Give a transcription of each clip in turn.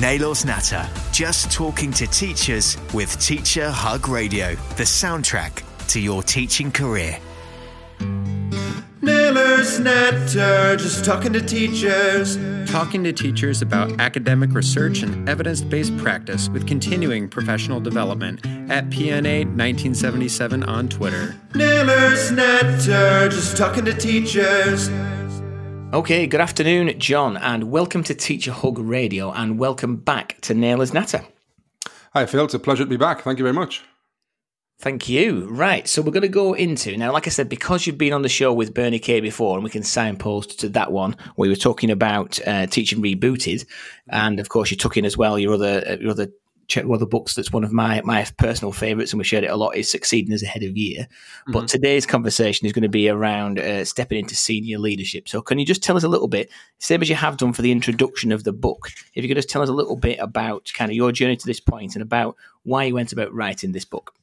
Naylor's Natter, just talking to teachers with Teacher Hug Radio, the soundtrack to your teaching career. Naylor's Natter, just talking to teachers. Talking to teachers about academic research and evidence based practice with continuing professional development at PNaylor 1977 on Twitter. Naylor's Natter, just talking to teachers. Okay, good afternoon, Jon, and welcome to Teacher Hug Radio, and welcome back to Naylor's Natter. Hi, Phil. It's a pleasure to be back. Thank you very much. Thank you. Right, so we're going to go into now. Like I said, because you've been on the show with Bernie Kay before, and we can signpost to that one. We were talking about uh, teaching rebooted, and of course, you took in as well your other uh, your other one of the books that's one of my my personal favorites, and we shared it a lot, is Succeeding as a Head of Year. Mm-hmm. But today's conversation is going to be around uh, stepping into senior leadership. So, can you just tell us a little bit, same as you have done for the introduction of the book, if you could just tell us a little bit about kind of your journey to this point and about why you went about writing this book?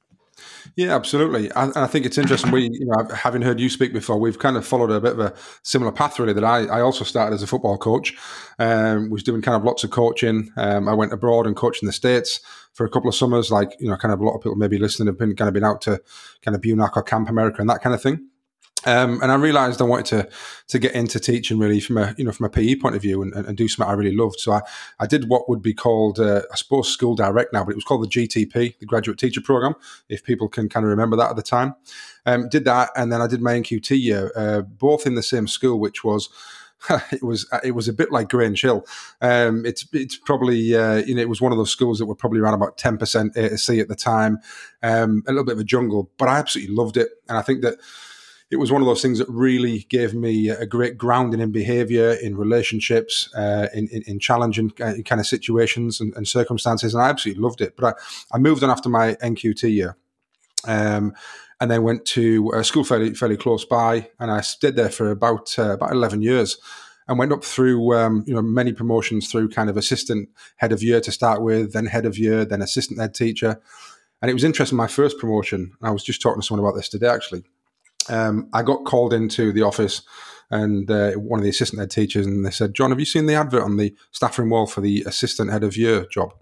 Yeah, absolutely. I, I think it's interesting. We, you know, having heard you speak before, we've kind of followed a bit of a similar path, really. That I, I also started as a football coach, um, was doing kind of lots of coaching. Um, I went abroad and coached in the states for a couple of summers. Like you know, kind of a lot of people maybe listening have been kind of been out to kind of BUNAC or Camp America and that kind of thing. Um, and I realised I wanted to to get into teaching really from a you know from a PE point of view and, and, do something I really loved. So I, I did what would be called uh, I suppose school direct now, but it was called the GTP, the Graduate Teacher Program, if people can kind of remember that at the time. Um, did that, and then I did my NQT year, uh, both in the same school, which was it was it was a bit like Grange Hill. Um, it's it's probably uh, you know it was one of those schools that were probably around about ten percent A to C at the time, um, a little bit of a jungle, but I absolutely loved it, and I think that it was one of those things that really gave me a great grounding in behavior, in relationships, uh, in, in, in, challenging kind of situations and, and, circumstances. And I absolutely loved it. But I, I moved on after my NQT year. Um, and then went to a school fairly, fairly close by. And I stayed there for about, uh, about 11 years and went up through um, you know many promotions through kind of assistant head of year to start with, then head of year, then assistant head teacher. And it was interesting. My first promotion, I was just talking to someone about this today actually um, I got called into the office and uh, one of the assistant head teachers, and they said, Jon, have you seen the advert on the staff room wall for the assistant head of year job?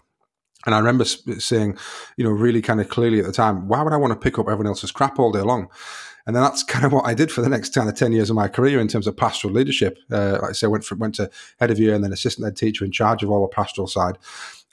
And I remember saying, you know, really kind of clearly at the time, why would I want to pick up everyone else's crap all day long? And then that's kind of what I did for the next kind of 10 years of my career in terms of pastoral leadership. Uh, like I said, I went, from, went to head of year and then assistant head teacher in charge of all the pastoral side.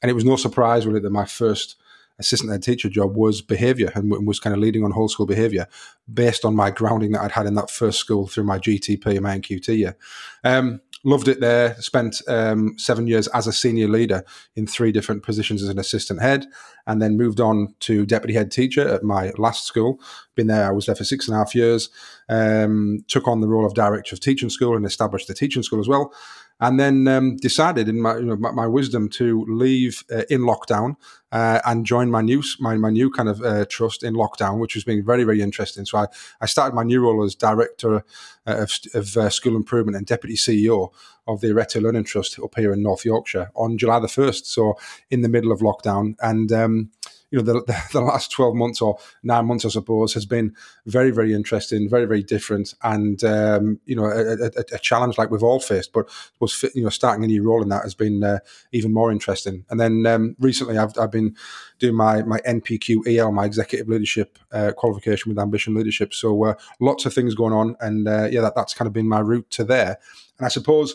And it was no surprise really that my first assistant head teacher job was behavior and was kind of leading on whole school behavior based on my grounding that I'd had in that first school through my GTP and my NQT year. Um, loved it there. Spent um, seven years as a senior leader in three different positions as an assistant head, and then moved on to deputy head teacher at my last school. Been there, I was there for six and a half years. Um, took on the role of director of teaching school and established the teaching school as well and then um, decided in my, you know, my, wisdom to leave uh, in lockdown uh, and join my new my, my new kind of uh, trust in lockdown, which has been very very interesting. So I, I started my new role as director uh, of, of uh, school improvement and deputy CEO of the Arete Learning Trust up here in North Yorkshire on July the first. So in the middle of lockdown and. Um, you know, the, the, the, last 12 months or nine months, I suppose, has been very, very interesting, very, very different, and, um, you know, a, a, a, challenge like we've all faced. But was, you know, starting a new role in that has been uh, even more interesting. And then um, recently, I've, I've been doing my, my NPQ EL, my executive leadership uh, qualification with ambition leadership. So uh, lots of things going on. And uh, yeah, that, that's kind of been my route to there. And I suppose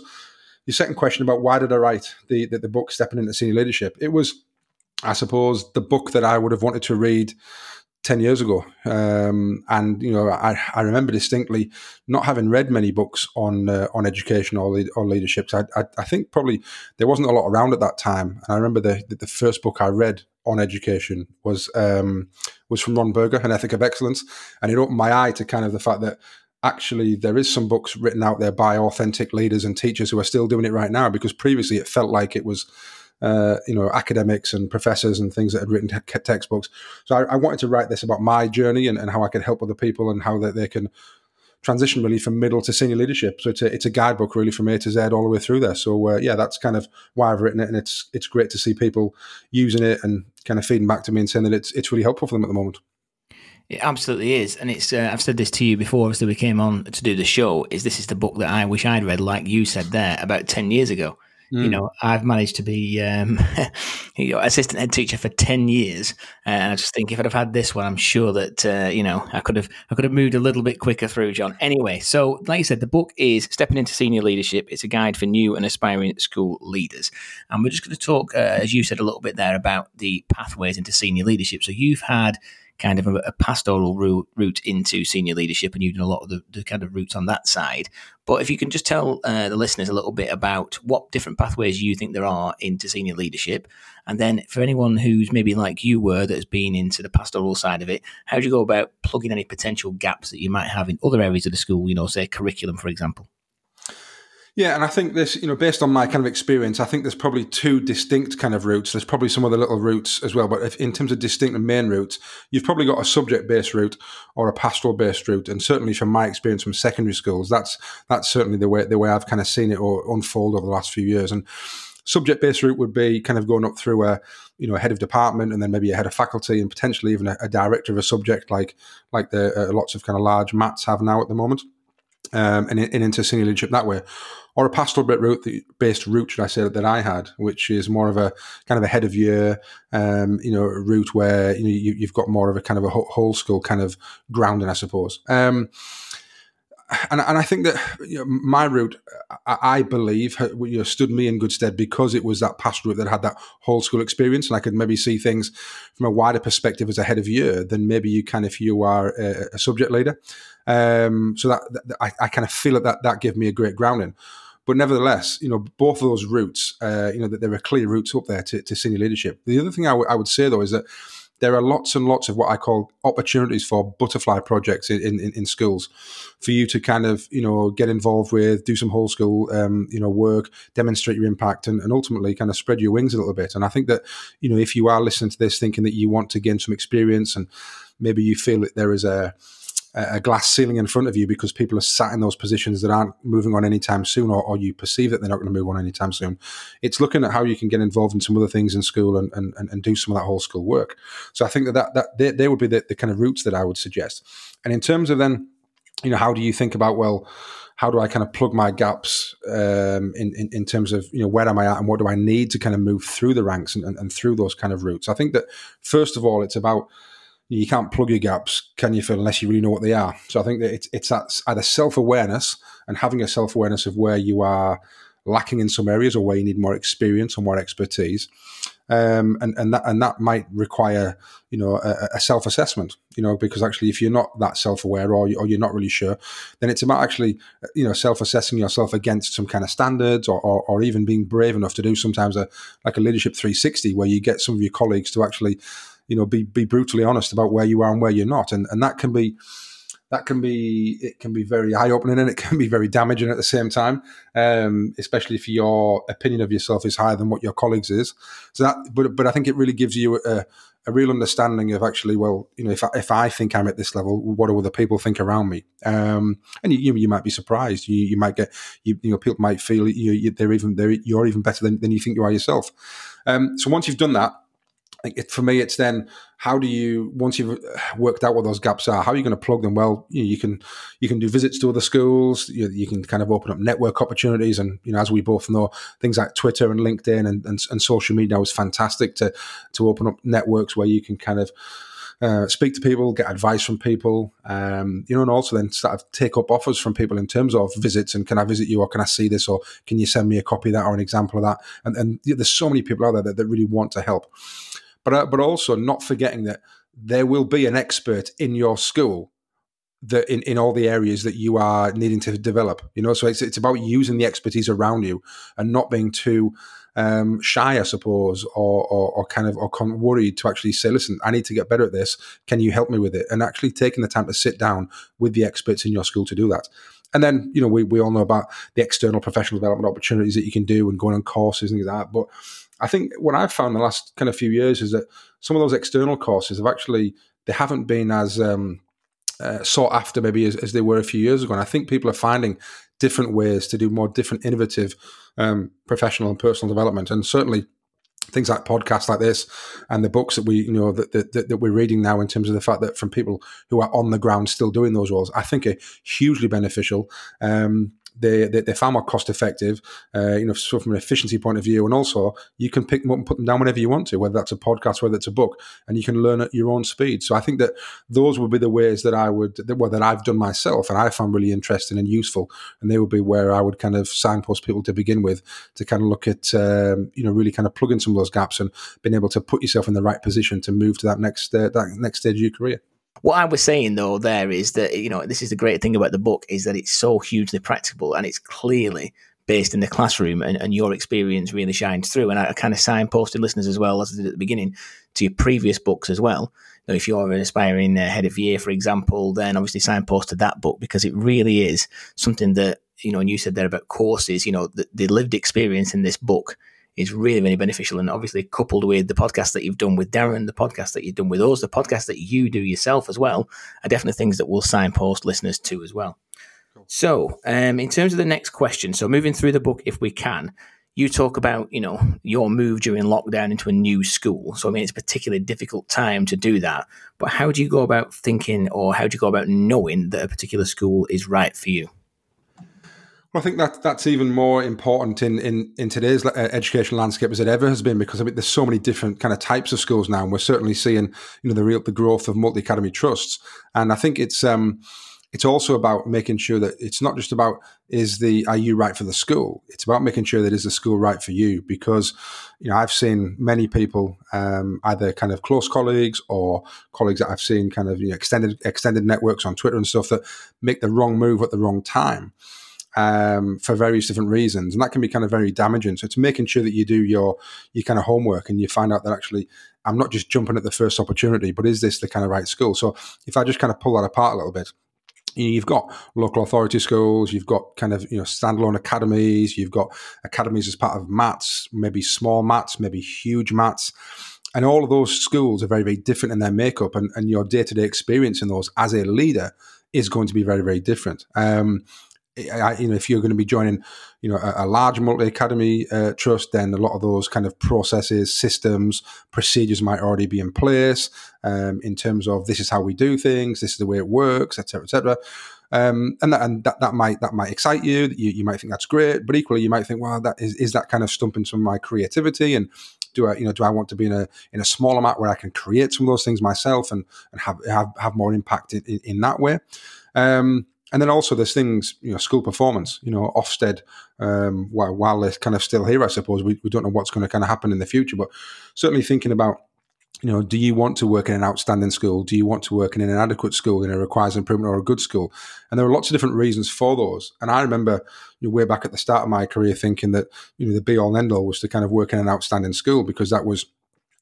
your second question about why did I write the, the, the book Stepping into Senior Leadership, it was I suppose, the book that I would have wanted to read 10 years ago. Um, and, you know, I, I remember distinctly not having read many books on uh, on education or, or leadership. I, I, I, think probably there wasn't a lot around at that time. And I remember the, the first book I read on education was um, was from Ron Berger, An Ethic of Excellence. And it opened my eye to kind of the fact that actually there is some books written out there by authentic leaders and teachers who are still doing it right now because previously it felt like it was uh, you know, academics and professors and things that had written te- textbooks. So I, I, wanted to write this about my journey and, and how I could help other people and how that they can transition really from middle to senior leadership. So it's a, it's a guidebook really from A to Z all the way through there. So uh, yeah, that's kind of why I've written it, and it's it's great to see people using it and kind of feeding back to me and saying that it's it's really helpful for them at the moment. It absolutely is, and it's. Uh, I've said this to you before. Obviously, we came on to do the show. Is this is the book that I wish I'd read, like you said there, about ten years ago Mm. You know, I've managed to be um, you know, assistant head teacher for ten years, and I just think if I'd have had this one, I'm sure that uh, you know I could have I could have moved a little bit quicker through, Jon. Anyway, so like you said, the book is Stepping into Senior Leadership. It's a guide for new and aspiring school leaders, and we're just going to talk, uh, as you said a little bit there, about the pathways into senior leadership. So you've had kind of a, a pastoral route, route, into senior leadership, and you've done a lot of the, the, kind of routes on that side. But if you can just tell uh, the listeners a little bit about what different pathways you think there are into senior leadership, and then for anyone who's maybe like you were that has been into the pastoral side of it, how do you go about plugging any potential gaps that you might have in other areas of the school? You know, say curriculum, for example. Yeah, and I think this, you know, based on my kind of experience, I think there's probably two distinct kind of routes. There's probably some other little routes as well, but if, in terms of distinct and main routes, you've probably got a subject-based route or a pastoral-based route. And certainly, from my experience from secondary schools, that's that's certainly the way the way I've kind of seen it or unfold over the last few years. And subject-based route would be kind of going up through a you know a head of department and then maybe a head of faculty and potentially even a, a director of a subject like like the uh, lots of kind of large mats have now at the moment um, and, and into senior leadership that way or a pastoral route based route, should I say, that I had, which is more of a kind of a head of year, um, you know, route where you know you, have got more of a kind of a whole school kind of grounding, I suppose. Um, and, and I think that you know, my route, I, I believe, you know, stood me in good stead because it was that pastoral route that had that whole school experience, and I could maybe see things from a wider perspective as a head of year than maybe you can if you are a, a subject leader. Um, so that, that I, I, kind of feel that, that that gave me a great grounding. But nevertheless, you know, both of those routes, uh, you know, that there are clear routes up there to, to senior leadership. The other thing I, w- I would say though is that there are lots and lots of what I call opportunities for butterfly projects in, in, in, schools for you to kind of, you know, get involved with, do some whole school, um, you know, work, demonstrate your impact and, and ultimately kind of spread your wings a little bit. And I think that, you know, if you are listening to this thinking that you want to gain some experience and maybe you feel that there is a, a glass ceiling in front of you because people are sat in those positions that aren't moving on anytime soon, or, or you perceive that they're not going to move on anytime soon. It's looking at how you can get involved in some other things in school and, and, and do some of that whole school work. So I think that, that, that they, they would be the, the kind of routes that I would suggest. And in terms of then, you know, how do you think about, well, how do I kind of plug my gaps um, in, in, in terms of you know where am I at and what do I need to kind of move through the ranks and, and, and through those kind of routes? I think that first of all, it's about you can't plug your gaps, can you, Phil, unless you really know what they are. So I think that it's, it's that either self awareness and having a self awareness of where you are lacking in some areas or where you need more experience or more expertise. Um, and, and that and that might require you know a, a self assessment you know because actually if you're not that self aware or, or you're not really sure then it's about actually you know self assessing yourself against some kind of standards or, or, or even being brave enough to do sometimes a like a leadership 360 where you get some of your colleagues to actually you know be be brutally honest about where you are and where you're not and and that can be that can be it can be very eye opening and it can be very damaging at the same time, um, especially if your opinion of yourself is higher than what your colleagues is. So that, but but I think it really gives you a, a real understanding of actually, well, you know, if I, if I think I'm at this level, what do other people think around me? Um, and you, you might be surprised. You, you might get you, you know people might feel you, they're even they're, you're even better than, than you think you are yourself. Um, so once you've done that it, for me, it's then how do you once you've worked out what those gaps are, how are you going to plug them? Well, you, know, you can you can do visits to other schools. You, you, can kind of open up network opportunities, and you know, as we both know, things like Twitter and LinkedIn and, and, and social media is fantastic to to open up networks where you can kind of uh, speak to people, get advice from people, um, you know, and also then start take up offers from people in terms of visits and can I visit you or can I see this or can you send me a copy of that or an example of that? And, and there's so many people out there that, that really want to help but uh, but also not forgetting that there will be an expert in your school that in, in all the areas that you are needing to develop. You know, so it's it's about using the expertise around you and not being too um, shy, I suppose, or, or, or kind of or worried to actually say, "Listen, I need to get better at this. Can you help me with it?" And actually taking the time to sit down with the experts in your school to do that. And then, you know, we, we all know about the external professional development opportunities that you can do and going on courses and things like that. But I think what I've found in the last kind of few years is that some of those external courses have actually they haven't been as um, uh, sought after maybe as, as, they were a few years ago. And I think people are finding different ways to do more different, innovative um, professional and personal development. And certainly things like podcasts like this and the books that we you know that, that, that we're reading now in terms of the fact that from people who are on the ground still doing those roles i think are hugely beneficial um, they, they, are far more cost effective, uh, you know, from an efficiency point of view. And also, you can pick them up and put them down whenever you want to, whether that's a podcast, whether it's a book, and you can learn at your own speed. So I think that those would be the ways that I would, well, that I've done myself and I found really interesting and useful. And they would be where I would kind of signpost people to begin with to kind of look at, um, you know, really kind of plug in some of those gaps and being able to put yourself in the right position to move to that next, uh, that next stage of your career. What I was saying though there is that you know this is the great thing about the book is that it's so hugely practical and it's clearly based in the classroom and, and your experience really shines through. And I, kind of signposted listeners as well as I did at the beginning to your previous books as well. Now, if you're an aspiring uh, head of year, for example, then obviously signpost to that book because it really is something that you know. And you said there about courses, you know, the, the lived experience in this book is really, really beneficial. And obviously, coupled with the podcast that you've done with Darren, the podcast that you've done with us, the podcast that you do yourself as well, are definitely things that we'll signpost listeners to as well. Cool. So, um, in terms of the next question, so moving through the book, if we can, you talk about you know your move during lockdown into a new school. So, I mean, it's a particularly difficult time to do that. But how do you go about thinking, or how do you go about knowing that a particular school is right for you? Well, I think that that's even more important in, in, in today's uh, education landscape as it ever has been because I mean there's so many different kind of types of schools now, and we're certainly seeing you know the real the growth of multi academy trusts, and I think it's um, it's also about making sure that it's not just about is the are you right for the school? It's about making sure that is the school right for you because you know i've seen many people um, either kind of close colleagues or colleagues that i've seen kind of you know, extended extended networks on twitter and stuff that make the wrong move at the wrong time um, for various different reasons, and that can be kind of very damaging. So it's making sure that you do your your kind of homework and you find out that actually I'm not just jumping at the first opportunity, but is this the kind of right school? So if I just kind of pull that apart a little bit, you've got local authority schools, you've got kind of you know standalone academies, you've got academies as part of MATs, maybe small MATs, maybe huge MATs. And all of those schools are very, very different in their makeup, and, and your day to day experience in those as a leader is going to be very, very different. Um, you know, if you're going to be joining, you know, a, a large multi academy uh, trust, then a lot of those kind of processes, systems, procedures might already be in place um, in terms of this is how we do things, this is the way it works, etc., etc. Um, and that, and that, that might that might excite you. you. You might think that's great, but equally you might think, well, that is, is that kind of stumping some of my creativity and do I you know do I want to be in a in a small MAT where I can create some of those things myself and and have have, have more impact in, in, in that way. Um, and then also there's things, you know, school performance, you know, Ofsted, um, while, while they're kind of still here, I suppose, we, we don't know what's going to kind of happen in the future, but certainly thinking about, you know, do you want to work in an outstanding school? Do you want to work in an inadequate school in a requires improvement or a good school? And there are lots of different reasons for those. And I remember you know, way back at the start of my career thinking that, you know, the be all and end all was to kind of work in an outstanding school because that was,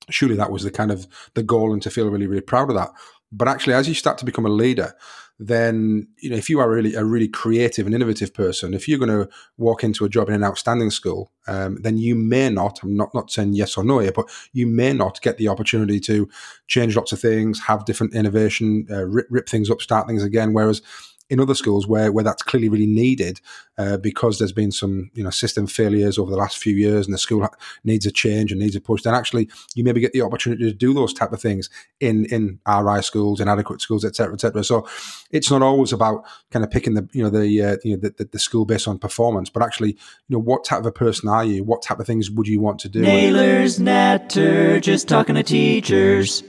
surely that was the kind of the goal and to feel really, really proud of that. But actually, as you start to become a leader, then you know if you are really a really creative and innovative person, if you're going to walk into a job in an outstanding school, um, then you may not. I'm not not saying yes or no here, but you may not get the opportunity to change lots of things, have different innovation, uh, rip, rip things up, start things again. Whereas in other schools where where that's clearly really needed uh, because there's been some you know system failures over the last few years and the school needs a change and needs a push then actually you maybe get the opportunity to do those type of things in in RI schools inadequate schools etc etc so it's not always about kind of picking the you know the uh, you know the, the, school based on performance but actually you know what type of a person are you? What type of things would you want to do? Naylor's Natter just talking to teachers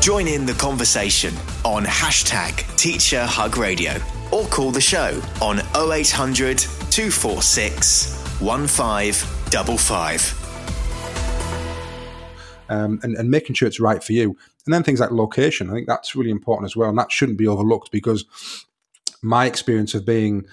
Join in the conversation on hashtag Teacher Hug Radio or call the show on 0800 246 1555. Um, and, and making sure it's right for you. And then things like location, I think that's really important as well. And that shouldn't be overlooked because my experience of being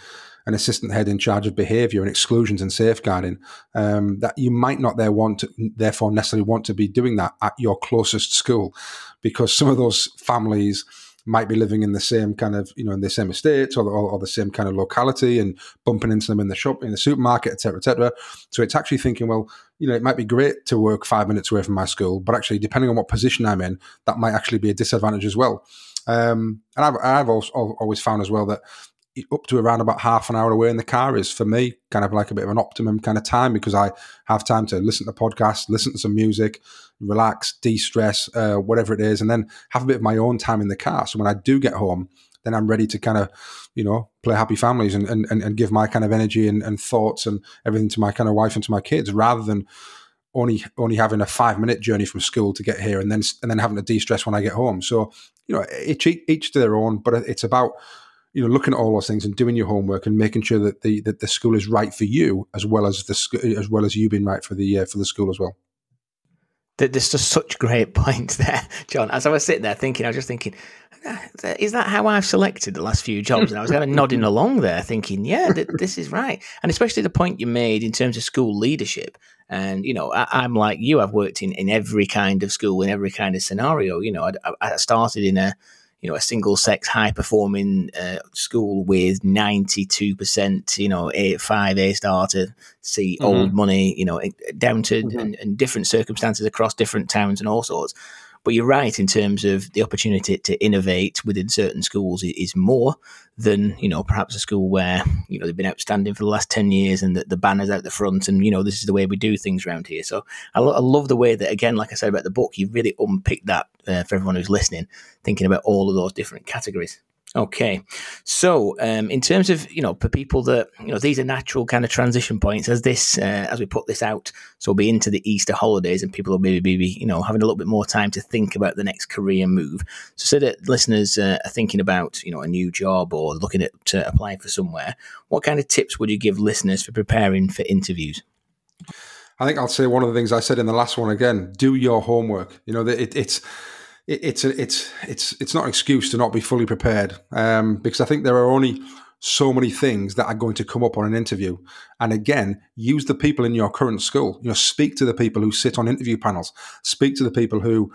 an assistant head in charge of behaviour and exclusions and safeguarding, um, that you might not there want to, therefore necessarily want to be doing that at your closest school, because some of those families might be living in the same kind of you know in the same estate or, or, or, the same kind of locality and bumping into them in the shop in the supermarket etc etc so it's actually thinking well you know it might be great to work five minutes away from my school but actually depending on what position i'm in that might actually be a disadvantage as well. Um, and I've, I've also always found as well that up to around about half an hour away in the car is for me kind of like a bit of an optimum kind of time because I have time to listen to podcasts, listen to some music, relax, de-stress, uh, whatever it is, and then have a bit of my own time in the car. So when I do get home, then I'm ready to kind of, you know, play happy families and, and, and give my kind of energy and, and thoughts and everything to my kind of wife and to my kids rather than only only having a five minute journey from school to get here and then and then having to de-stress when I get home. So, you know, each, each to their own, but it's about, you know, looking at all those things and doing your homework and making sure that the that the school is right for you as well as the as well as you being right for the uh, for the school as well. There's just such great points there, Jon. As I was sitting there thinking, I was just thinking, is that how I've selected the last few jobs? And I was kind of nodding along there, thinking, yeah, th- this is right. And especially the point you made in terms of school leadership. And you know, I, am like you. I've worked in, in every kind of school, in every kind of scenario. You know, I, I started in a you know a single sex high performing uh, school with 92 percent you know a five a star to see mm-hmm. old money you know down to mm-hmm. and, and, different circumstances across different towns and all sorts but you're right in terms of the opportunity to innovate within certain schools is more than you know perhaps a school where you know they've been outstanding for the last 10 years and the, the banners out the front and you know this is the way we do things around here. So I, lo- I love the way that again like i said about the book you really unpicked that uh, for everyone who's listening thinking about all of those different categories Okay, so um, in terms of you know for people that you know these are natural kind of transition points as this uh, as we put this out, so we'll be into the Easter holidays and people will maybe be you know having a little bit more time to think about the next career move. So, so that listeners uh, are thinking about you know a new job or looking at uh, applying for somewhere, what kind of tips would you give listeners for preparing for interviews? I think I'll say one of the things I said in the last one again: do your homework. You know, it, it's it, it's a, it's it's it's not an excuse to not be fully prepared um, because I think there are only so many things that are going to come up on an interview. And again, use the people in your current school. You know, speak to the people who sit on interview panels. Speak to the people who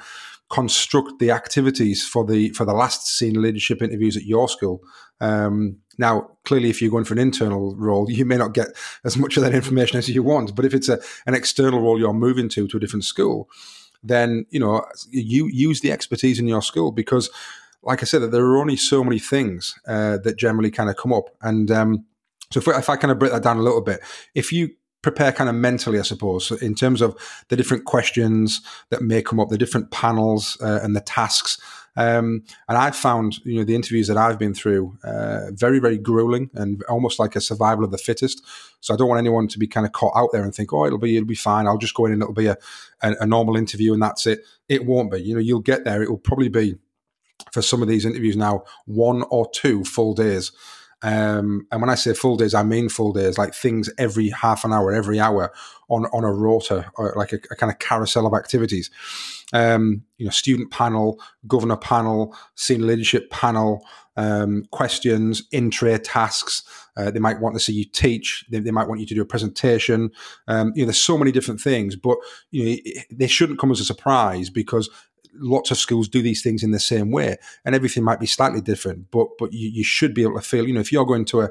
construct the activities for the for the last senior leadership interviews at your school. Um, now, clearly, if you're going for an internal role, you may not get as much of that information as you want. But if it's a, an external role you're moving to to a different school, then you know you use the expertise in your school because like i said that there are only so many things uh, that generally kind of come up. And um, so if, if i kind of break that down a little bit if you prepare kind of mentally, I suppose, in terms of the different questions that may come up, the different panels uh, and the tasks um, and I've found, you know, the interviews that I've been through uh, very, very grueling and almost like a survival of the fittest. So I don't want anyone to be kind of caught out there and think, oh, it'll be, it'll be fine. I'll just go in and it'll be a, a, a normal interview and that's it. It won't be. You know, you'll get there. It will probably be for some of these interviews now one or two full days. Um, and when I say full days, I mean full days, like things every half an hour, every hour on on a rota, or like a, a kind of carousel of activities um, you know, student panel, governor panel, senior leadership panel, um, questions, in-tray tasks. Uh, they might want to see you teach. They, they might want you to do a presentation. Um, you know, there's so many different things, but you know, they shouldn't come as a surprise because lots of schools do these things in the same way, and everything might be slightly different. But but you, you should be able to feel. You know, if you're going to a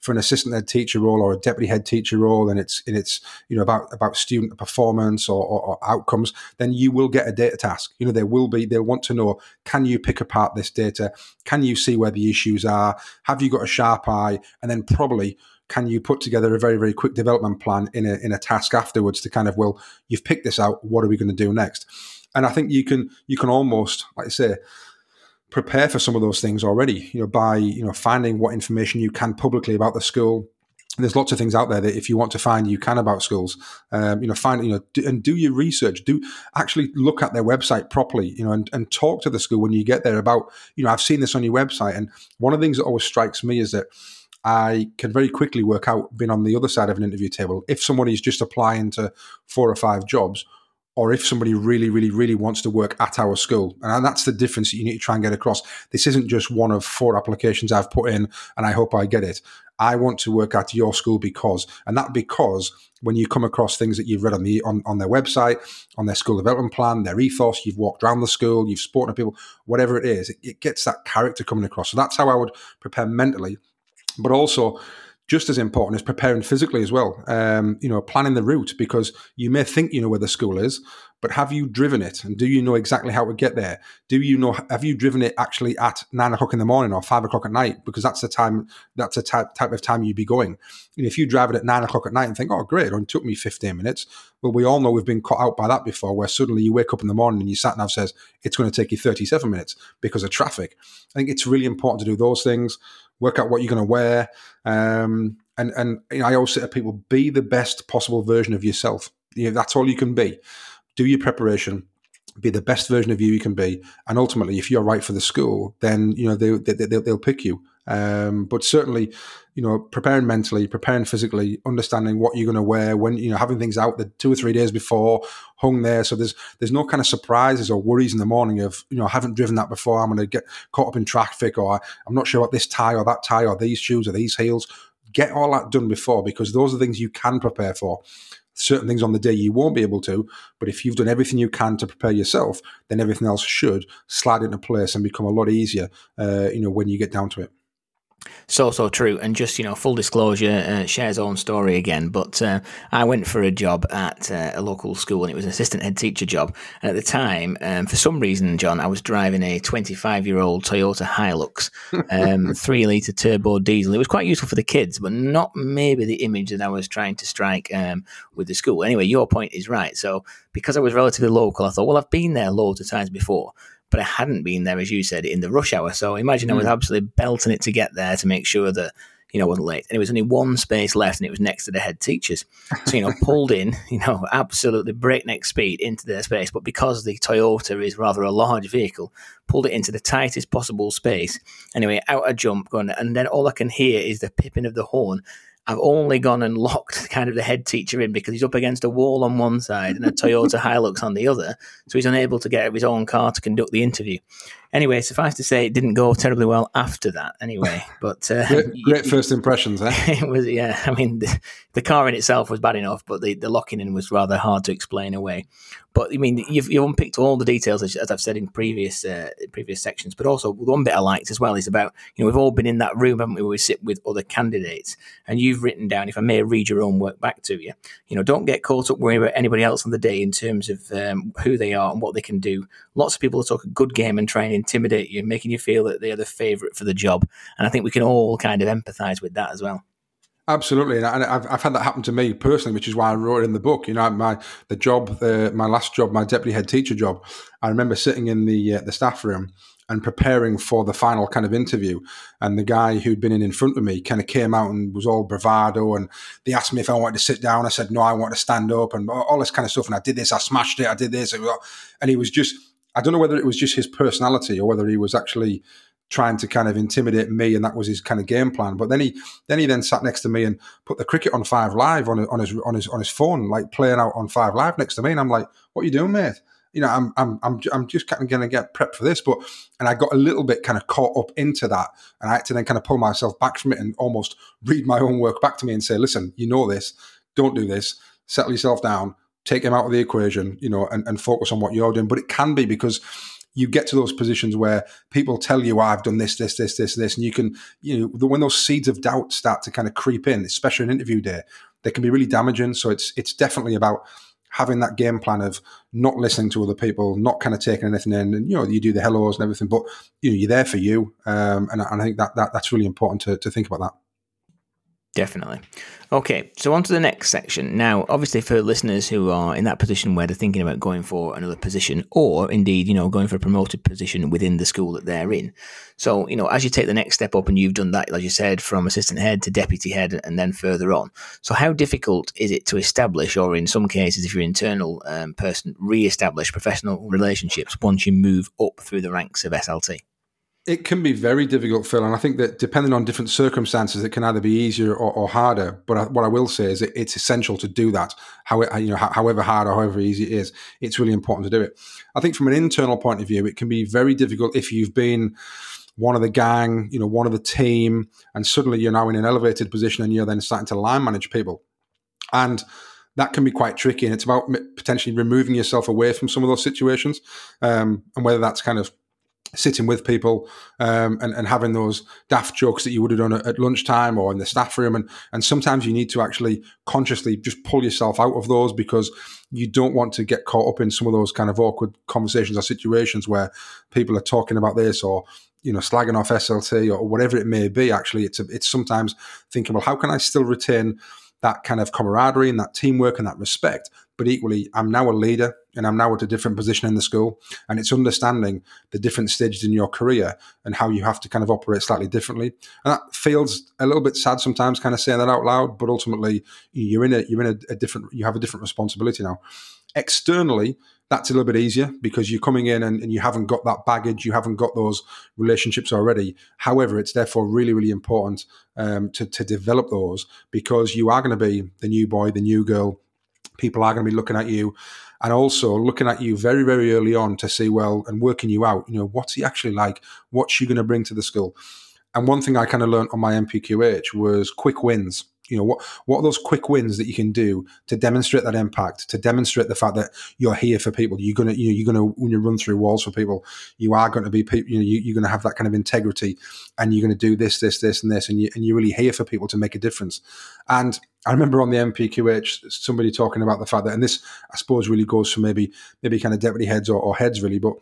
for an assistant head teacher role or a deputy head teacher role, and it's and it's you know about about student performance or, or, or, outcomes, then you will get a data task. You know, there will be they'll want to know can you pick apart this data? Can you see where the issues are? Have you got a sharp eye? And then probably can you put together a very very quick development plan in a in a task afterwards to kind of well you've picked this out what are we going to do next and i think you can you can almost like i say prepare for some of those things already, you know, by, you know, finding what information you can publicly about the school. There's lots of things out there that if you want to find, you can about schools. Um, you know, find, you know, do, and do your research. Do actually look at their website properly, you know, and, and talk to the school when you get there about, you know, I've seen this on your website. And one of the things that always strikes me is that I can very quickly work out, being on the other side of an interview table, if somebody's just applying to four or five jobs, or if somebody really, really, really wants to work at our school. And that's the difference that you need to try and get across. This isn't just one of four applications I've put in and I hope I get it. I want to work at your school because, and that because when you come across things that you've read on the on, on their website, on their school development plan, their ethos, you've walked around the school, you've spoken to people, whatever it is, it, it gets that character coming across. So that's how I would prepare mentally, but also just as important as preparing physically as well. Um, you know, planning the route because you may think you know where the school is, but have you driven it? And do you know exactly how to get there? Do you know, have you driven it actually at nine o'clock in the morning or five o'clock at night? Because that's the time, that's the type, type of time you'd be going. And if you drive it at nine o'clock at night and think, oh, great, it only took me 15 minutes. Well, we all know we've been caught out by that before, where suddenly you wake up in the morning and your sat nav says it's going to take you 37 minutes because of traffic. I think it's really important to do those things, work out what you're going to wear. Um, and and you know, I always say to people, be the best possible version of yourself. You know, that's all you can be. Do your preparation, be the best version of you you can be, and ultimately, if you're right for the school, then you know they, they, they they'll pick you. Um, but certainly, you know, preparing mentally, preparing physically, understanding what you're going to wear when you know having things out the two or three days before hung there, so there's there's no kind of surprises or worries in the morning of you know I haven't driven that before, I'm going to get caught up in traffic, or I'm not sure what this tie or that tie or these shoes or these heels. Get all that done before because those are things you can prepare for certain things on the day you won't be able to. But if you've done everything you can to prepare yourself, then everything else should slide into place and become a lot easier. Uh, you know, when you get down to it. So so true, and just you know, full disclosure, uh, shares own story again. But uh, I went for a job at uh, a local school, and it was an assistant head teacher job. And at the time, um, for some reason, Jon, I was driving a 25 year old Toyota Hilux, um, three liter turbo diesel. It was quite useful for the kids, but not maybe the image that I was trying to strike um, with the school. Anyway, your point is right. So because I was relatively local, I thought, well, I've been there loads of times before but I hadn't been there, as you said, in the rush hour. So imagine mm. I was hmm. absolutely belting it to get there to make sure that you know, wasn't late. And it was only one space left and it was next to the head teachers. So, you know, pulled in, you know, absolutely breakneck speed into their space. But because the Toyota is rather a large vehicle, pulled it into the tightest possible space. Anyway, out a jump going, and then all I can hear is the pipping of the horn I've only gone and locked kind of the head teacher in because he's up against a wall on one side and a Toyota Hilux on the other. So he's unable to get his own car to conduct the interview. Anyway, suffice to say, it didn't go terribly well after that. Anyway, but uh, great, great, first impressions. Eh? it was, yeah. I mean, the, the, car in itself was bad enough, but the, the locking in was rather hard to explain away. But I mean, you've, you've unpicked all the details as, as I've said in previous uh, previous sections. But also, one bit I liked as well is about you know we've all been in that room, haven't we? Where we sit with other candidates, and you've written down, if I may read your own work back to you, you know, don't get caught up worrying about anybody else on the day in terms of um, who they are and what they can do. Lots of people talk a good game and and intimidate you, making you feel that they are the favourite for the job. And I think we can all kind of empathise with that as well. Absolutely, and I've, I've had that happen to me personally, which is why I wrote it in the book. You know, my the job, the, my last job, my deputy head teacher job. I remember sitting in the uh, the staff room and preparing for the final kind of interview, and the guy who'd been in in front of me kind of came out and was all bravado, and they asked me if I wanted to sit down. I said no, I want to stand up, and all this kind of stuff. And I did this, I smashed it, I did this, and he was just. I don't know whether it was just his personality or whether he was actually trying to kind of intimidate me, and that was his kind of game plan. But then he then he then sat next to me and put the cricket on Five Live on, on his on his on his phone, like playing out on Five Live next to me, and I'm like, "What are you doing, mate?" You know, I'm I'm I'm I'm just kind of going to get prepped for this, but and I got a little bit kind of caught up into that, and I had to then kind of pull myself back from it and almost read my own work back to me and say, "Listen, you know this, don't do this, settle yourself down." Take him out of the equation, you know, and, and focus on what you're doing. But it can be because you get to those positions where people tell you, oh, I've done this, this, this, this, this, and you can, you know, when those seeds of doubt start to kind of creep in, especially an interview day, they can be really damaging. So it's it's definitely about having that game plan of not listening to other people, not kind of taking anything in, and you know, you do the hellos and everything, but you know, you're there for you, um, and, and I think that, that that's really important to to think about that. Definitely. Okay, so on to the next section. Now, obviously, for listeners who are in that position where they're thinking about going for another position, or indeed, you know, going for a promoted position within the school that they're in. So, you know, as you take the next step up, and you've done that, like you said, from assistant head to deputy head, and then further on. So, how difficult is it to establish, or in some cases, if you're an internal um, person, re-establish professional relationships once you move up through the ranks of SLT? It can be very difficult, Phil, and I think that depending on different circumstances, it can either be easier or, or harder. But I, what I will say is, it, it's essential to do that. How you know, however hard or however easy it is, it's really important to do it. I think from an internal point of view, it can be very difficult if you've been one of the gang, you know, one of the team, and suddenly you're now in an elevated position and you're then starting to line manage people, and that can be quite tricky. And it's about potentially removing yourself away from some of those situations, um, and whether that's kind of sitting with people um, and, and having those daft jokes that you would have done at, at, lunchtime or in the staff room. And, and sometimes you need to actually consciously just pull yourself out of those because you don't want to get caught up in some of those kind of awkward conversations or situations where people are talking about this or you know slagging off SLT or whatever it may be. Actually, it's a, it's sometimes thinking, well, how can I still retain that kind of camaraderie and that teamwork and that respect. But equally, I'm now a leader and I'm now at a different position in the school. And it's understanding the different stages in your career and how you have to kind of operate slightly differently. And that feels a little bit sad sometimes, kind of saying that out loud. But ultimately, you're in a you're in a, a different you have a different responsibility now. Externally, that's a little bit easier because you're coming in and, and, you haven't got that baggage, you haven't got those relationships already. However, it's therefore really, really important um, to, to develop those because you are going to be the new boy, the new girl. People are going to be looking at you and also looking at you very, very early on to see, well, and working you out, you know, what's he actually like? What's she going to bring to the school? And one thing I kind of learned on my NPQH was quick wins you know what what are those quick wins that you can do to demonstrate that impact to demonstrate the fact that you're here for people? You're gonna you know, you're gonna when you run through walls for people you are going to be you know you, are going to have that kind of integrity and you're going to do this this this and this and, you, and you're really here for people to make a difference. And I remember on the NPQH, somebody talking about the fact that and this I suppose really goes for maybe maybe kind of deputy heads or, or heads really but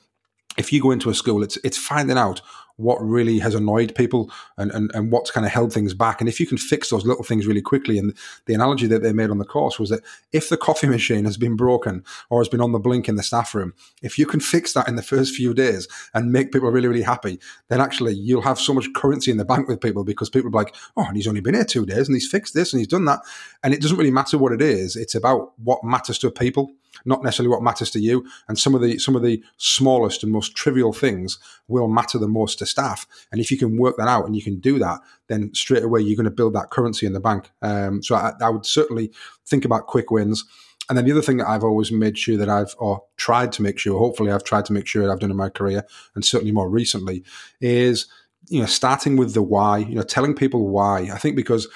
if you go into a school, it's it's finding out what really has annoyed people and, and, and what's kind of held things back. And if you can fix those little things really quickly, and the analogy that they made on the course was that if the coffee machine has been broken or has been on the blink in the staff room, if you can fix that in the first few days and make people really, really happy, then actually you'll have so much currency in the bank with people because people are like, oh, and he's only been here two days and he's fixed this and he's done that. And it doesn't really matter what it is, it's about what matters to people not necessarily what matters to you. And some of the some of the smallest and most trivial things will matter the most to staff. And if you can work that out and you can do that, then straight away you're going to build that currency in the bank. Um, so I, I would certainly think about quick wins. And then the other thing that I've always made sure that I've or tried to make sure, hopefully I've tried to make sure that I've done in my career, and certainly more recently, is you know starting with the why. You know, telling people why. I think because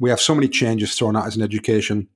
we have so many changes thrown at us in education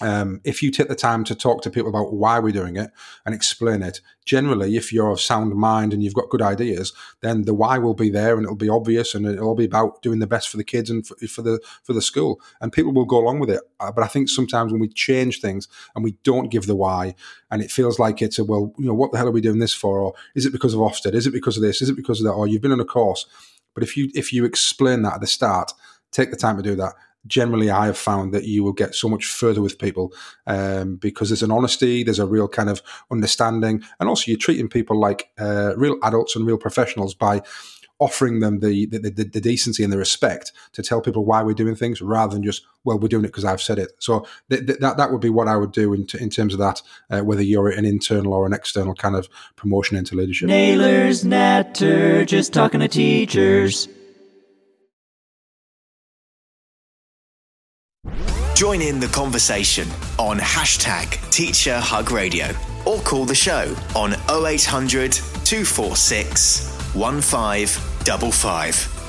um, if you take the time to talk to people about why we're doing it and explain it, generally, if you're of sound mind and you've got good ideas, then the why will be there and it'll be obvious and it'll be about doing the best for the kids and for, for the for the school, and people will go along with it. Uh, but I think sometimes when we change things and we don't give the why, and it feels like it's a well, you know, what the hell are we doing this for? Or is it because of Ofsted? Is it because of this? Is it because of that? Or you've been on a course? But if you if you explain that at the start, take the time to do that generally I have found that you will get so much further with people um, because there's an honesty, there's a real kind of understanding, and also you're treating people like uh, real adults and real professionals by offering them the, the, the, the, decency and the respect to tell people why we're doing things rather than just, well, we're doing it because I've said it. So th- th- that, that would be what I would do in, t- in terms of that, uh, whether you're an internal or an external kind of promotion into leadership. Naylor's Natter, just talking to teachers. Join in the conversation on hashtag Teacher Hug Radio or call the show on 0800 246 1555.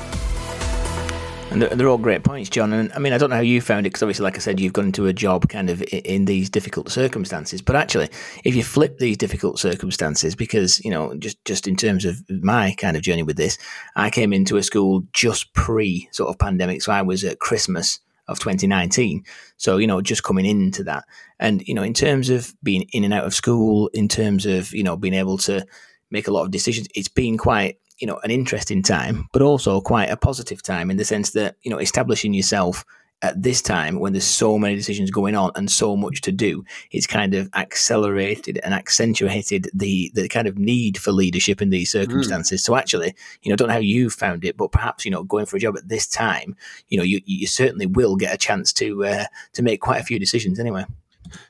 And they're, all great points, Jon. And I mean, I don't know how you found it because obviously, like I said, you've gone into a job kind of in these difficult circumstances. But actually, if you flip these difficult circumstances, because you know, just just in terms of my kind of journey with this, I came into a school just pre sort of pandemic, so I was at Christmas of 2019. So, you know, just coming into that. And, you know, in terms of being in and out of school, in terms of, you know, being able to make a lot of decisions, it's been quite, you know, an interesting time, but also quite a positive time in the sense that, you know, establishing yourself at this time when there's so many decisions going on and so much to do, it's kind of accelerated and accentuated the the kind of need for leadership in these mm. circumstances. Mm. So actually, you know, I don't know how you found it, but perhaps you know, going for a job at this time, you know, you you certainly will get a chance to uh, to make quite a few decisions anyway.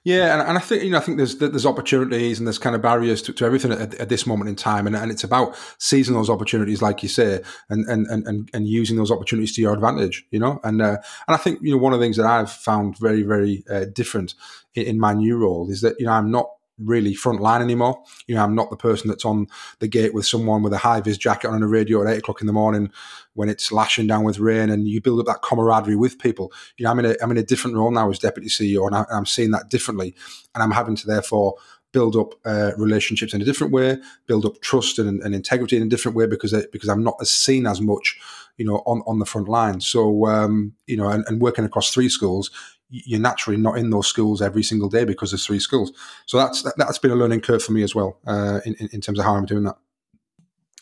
Yeah, and, and, I think you know I think there's there's opportunities and there's kind of barriers to, to everything at, at, this moment in time, and, and it's about seizing those opportunities, like you say, and and and, and using those opportunities to your advantage, you know. And uh, and I think you know one of the things that I've found very very uh, different in, in my new role is that you know I'm not really front line anymore. You know, I'm not the person that's on the gate with someone with a high vis jacket on and a radio at eight o'clock in the morning when it's lashing down with rain, and you build up that camaraderie with people. You know, I'm in a I'm in a different role now as deputy CEO, and, I, am seeing that differently, and I'm having to therefore build up uh, relationships in a different way, build up trust and, and integrity in a different way because I, because I'm not as seen as much, you know, on, on the front line. So um, you know, and, and working across three schools, you're naturally not in those schools every single day because there's three schools. So that's that, has been a learning curve for me as well uh, in, in terms of how I'm doing that.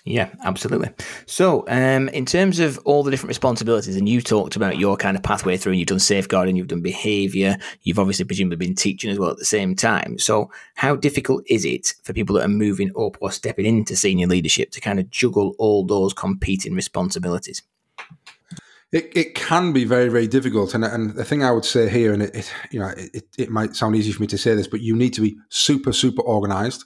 Yeah, absolutely. So, um, in terms of all the different responsibilities, and you talked about your kind of pathway through, and you've done safeguarding, you've done behaviour, you've obviously presumably been teaching as well at the same time. So, how difficult is it for people that are moving up or stepping into senior leadership to kind of juggle all those competing responsibilities? It, it can be very very difficult, and and the thing I would say here, and it, it you know it, it might sound easy for me to say this, but you need to be super super organised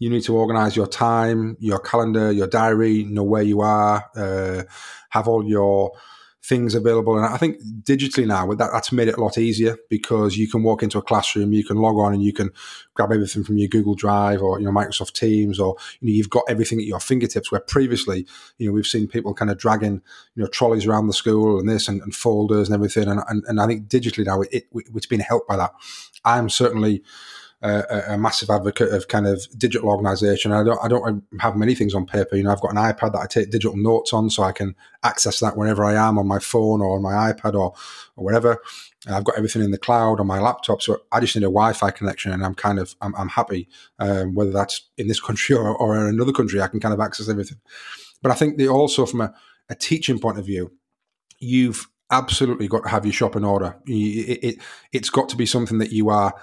you need to organize your time, your calendar, your diary, know where you are, uh, have all your things available. And I think digitally now, that, that's made it a lot easier because you can walk into a classroom, you can log on and you can grab everything from your Google Drive or you know Microsoft Teams, or you know, you've got everything at your fingertips. Where previously, you know, we've seen people kind of dragging you know trolleys around the school and this and, and folders and everything. And, and, and I think digitally now, it, it, it's been helped by that. I'm certainly a, massive advocate of kind of digital organization. I don't I don't have many things on paper. You know, I've got an iPad that I take digital notes on, so I can access that whenever I am on my phone or on my iPad or or wherever. I've got everything in the cloud on my laptop, so I just need a Wi-Fi connection, and I'm kind of I'm, I'm happy. Um, whether that's in this country or, or in another country, I can kind of access everything. But I think they also, from a, a teaching point of view, you've absolutely got to have your shop in order. It, it, it's got to be something that you are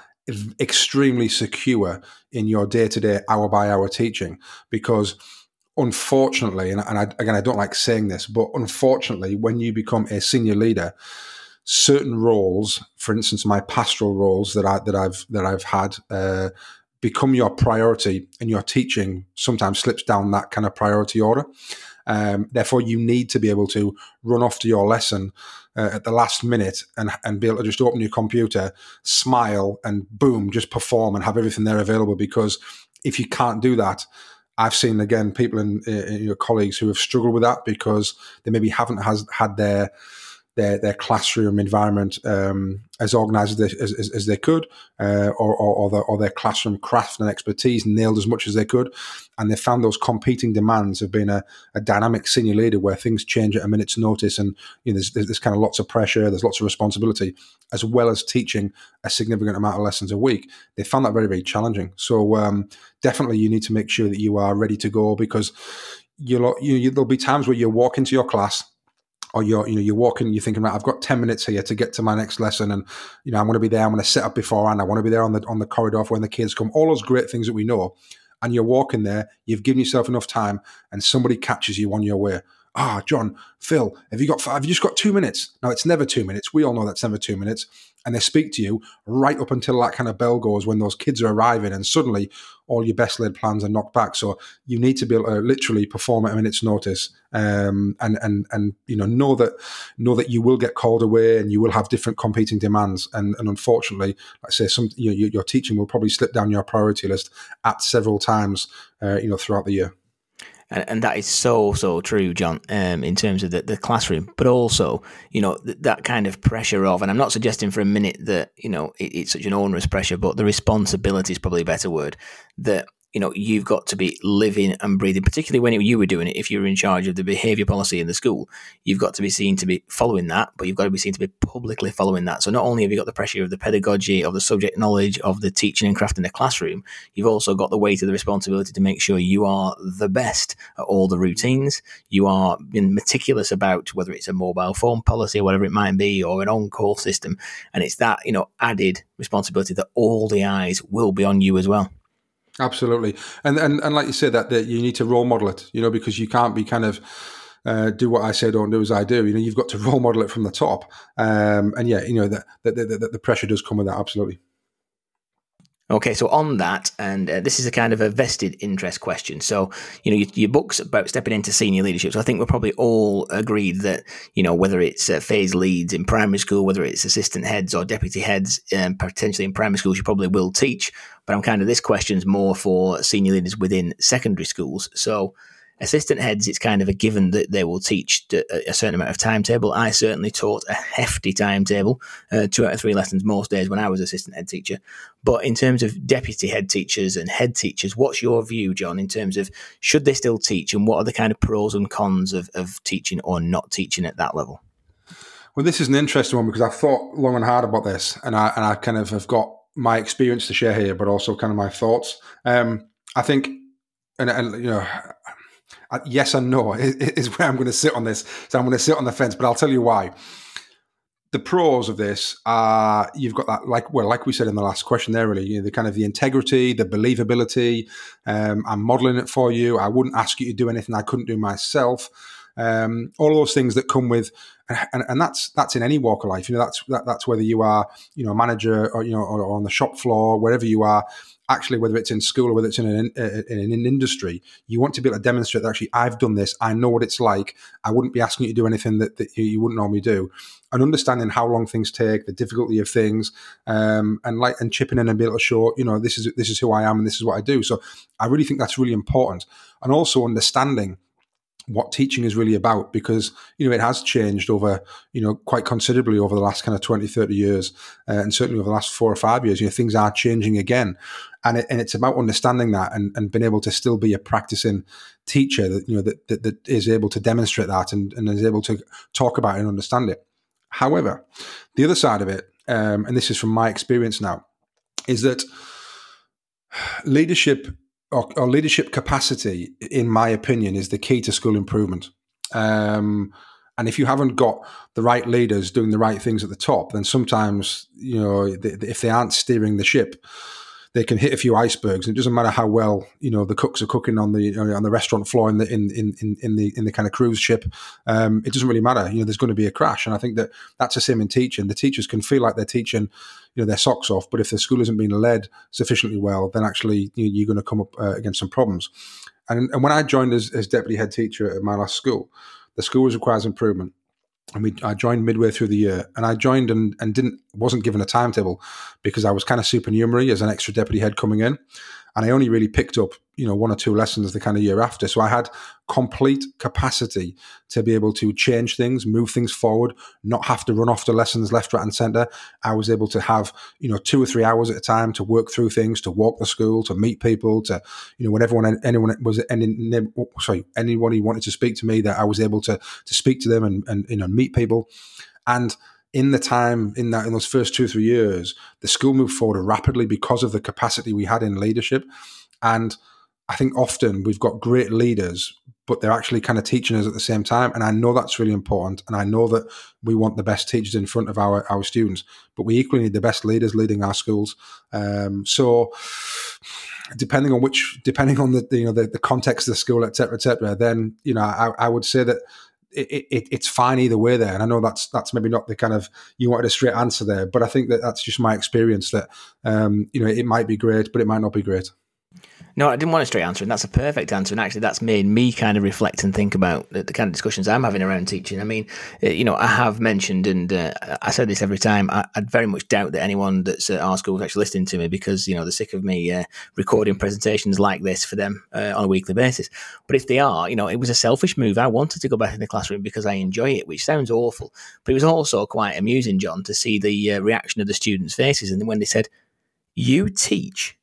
extremely secure in your day to day, hour by hour teaching because unfortunately, and, and I, again, I don't like saying this, but unfortunately, when you become a senior leader, certain roles, for instance, my pastoral roles that I that I've that I've had, uh, become your priority, and your teaching sometimes slips down that kind of priority order. Um, therefore, you need to be able to run off to your lesson uh, at the last minute and, and be able to just open your computer, smile, and boom, just perform and have everything there available. Because if you can't do that, I've seen again people in your colleagues who have struggled with that because they maybe haven't has had their their their classroom environment um, as organised as, as, as, they could, uh, or, or, or, their, or, their, classroom craft and expertise nailed as much as they could. And they found those competing demands of being a, a dynamic senior leader where things change at a minute's notice and you know, there's, there's, kind of lots of pressure, there's lots of responsibility, as well as teaching a significant amount of lessons a week. They found that very, very challenging. So um, definitely you need to make sure that you are ready to go because you'll, you, you, there'll be times where you walk into your class or you're you know you're walking you're thinking right i've got 10 minutes here to get to my next lesson and you know i'm going to be there i'm going to set up beforehand i want to be there on the on the corridor when the kids come all those great things that we know and you're walking there you've given yourself enough time and somebody catches you on your way ah Jon phil have you got five have you just got two minutes? Now it's never two minutes. We all know that's never two minutes. And they speak to you right up until that kind of bell goes when those kids are arriving and suddenly all your best laid plans are knocked back. So you need to be able to literally perform at a minute's notice um, and and and you know know that know that you will get called away and you will have different competing demands. And and unfortunately like I say some you know, your teaching will probably slip down your priority list at several times uh, you know throughout the year and, and that is so so true, Jon. Um, in terms of the, the classroom, but also you know th- that kind of pressure of, and I'm not suggesting for a minute that you know it, it's such an onerous pressure, but the responsibility is probably a better word. That you know you've got to be living and breathing particularly when you were doing it if you were in charge of the behavior policy in the school you've got to be seen to be following that but you've got to be seen to be publicly following that. So not only have you got the pressure of the pedagogy of the subject knowledge of the teaching and craft in the classroom you've also got the weight of the responsibility to make sure you are the best at all the routines. You are being meticulous about whether it's a mobile phone policy or whatever it might be or an on-call system. And it's that you know added responsibility that all the eyes will be on you as well Absolutely, and and and like you said, that that you need to role model it, you know, because you can't be kind of uh, do what I say, don't do as I do. You know, you've got to role model it from the top, um, and yeah, you know that the, the, the, the pressure does come with that. Absolutely. Okay, so on that, and uh, this is a kind of a vested interest question. So, you know, your, your, book's about stepping into senior leadership. So, I think we're probably all agreed that, you know, whether it's uh, phase leads in primary school, whether it's assistant heads or deputy heads, um, potentially in primary schools, you probably will teach. But I'm kind of this question's more for senior leaders within secondary schools. So, assistant heads, it's kind of a given that they will teach a certain amount of timetable. I certainly taught a hefty timetable, uh, two out of three lessons most days when I was assistant head teacher. But in terms of deputy head teachers and head teachers, what's your view, Jon, in terms of should they still teach and what are the kind of pros and cons of, of teaching or not teaching at that level? Well, this is an interesting one because I've thought long and hard about this, and I and I kind of have got my experience to share here, but also kind of my thoughts. Um, I think, and, and you know, yes and no is where I'm going to sit on this. So I'm going to sit on the fence, but I'll tell you why. The pros of this are you've got that like well like we said in the last question there really you know, the kind of the integrity the believability um, I'm modeling it for you I wouldn't ask you to do anything I couldn't do myself um, all those things that come with and, and that's that's in any walk of life you know that's that, that's whether you are you know a manager or you know or, or on the shop floor wherever you are actually whether it's in school or whether it's in an, in an industry, you want to be able to demonstrate that actually I've done this, I know what it's like. I wouldn't be asking you to do anything that, that you wouldn't normally do, and understanding how long things take, the difficulty of things, um, and like and chipping in and be able to show you know this is this is who I am and this is what I do. So I really think that's really important, and also understanding what teaching is really about because you know it has changed over you know quite considerably over the last kind of 20 30 years uh, and certainly over the last four or five years. You know things are changing again. And, it, and it's about understanding that and, and being able to still be a practicing teacher that you know that, that, that is able to demonstrate that and, and is able to talk about it and understand it. However the other side of it um, and this is from my experience now is that leadership or, or, leadership capacity, in my opinion, is the key to school improvement. Um, and if you haven't got the right leaders doing the right things at the top, then sometimes you know if they aren't steering the ship, they can hit a few icebergs. And it doesn't matter how well you know the cooks are cooking on the on the restaurant floor in the in in, in the in the kind of cruise ship. Um, it doesn't really matter. You know, there's going to be a crash, and I think that that's the same in teaching. The teachers can feel like they're teaching you know their socks off. But if the school isn't being led sufficiently well, then actually you are going to come up uh, against some problems. And, and when I joined as, as deputy head teacher at my last school, the school was requires improvement. And we, I joined midway through the year, and I joined and, and didn't wasn't given a timetable because I was kind of supernumerary as an extra deputy head coming in and I only really picked up you know one or two lessons the kind of year after. So I had complete capacity to be able to change things, move things forward, not have to run off to lessons left, right, and centre. I was able to have you know two or three hours at a time to work through things, to walk the school, to meet people, to you know whenever anyone was any sorry anyone who wanted to speak to me, that I was able to to speak to them and and you know meet people, and in the time in that in those first two three years, the school moved forward rapidly because of the capacity we had in leadership. And I think often we've got great leaders, but they're actually kind of teaching us at the same time. And I know that's really important. And I know that we want the best teachers in front of our, our students, but we equally need the best leaders leading our schools. Um, so depending on which, depending on the, you know, the, the context of the school, et cetera, et cetera, then, you know, I, I would say that it, it, it's fine either way there. And I know that's that's maybe not the kind of you wanted a straight answer there, but I think that that's just my experience that um, you know it might be great, but it might not be great. No, I didn't want a straight answer, and that's a perfect answer. And actually, that's made me kind of reflect and think about the, kind of discussions I'm having around teaching. I mean, uh, you know, I have mentioned, and uh, I said this every time. I, would very much doubt that anyone that's at our school is actually listening to me because you know they're sick of me uh, recording presentations like this for them uh, on a weekly basis. But if they are, you know, it was a selfish move. I wanted to go back in the classroom because I enjoy it, which sounds awful, but it was also quite amusing, Jon, to see the reaction of the students' faces, and when they said, "You teach."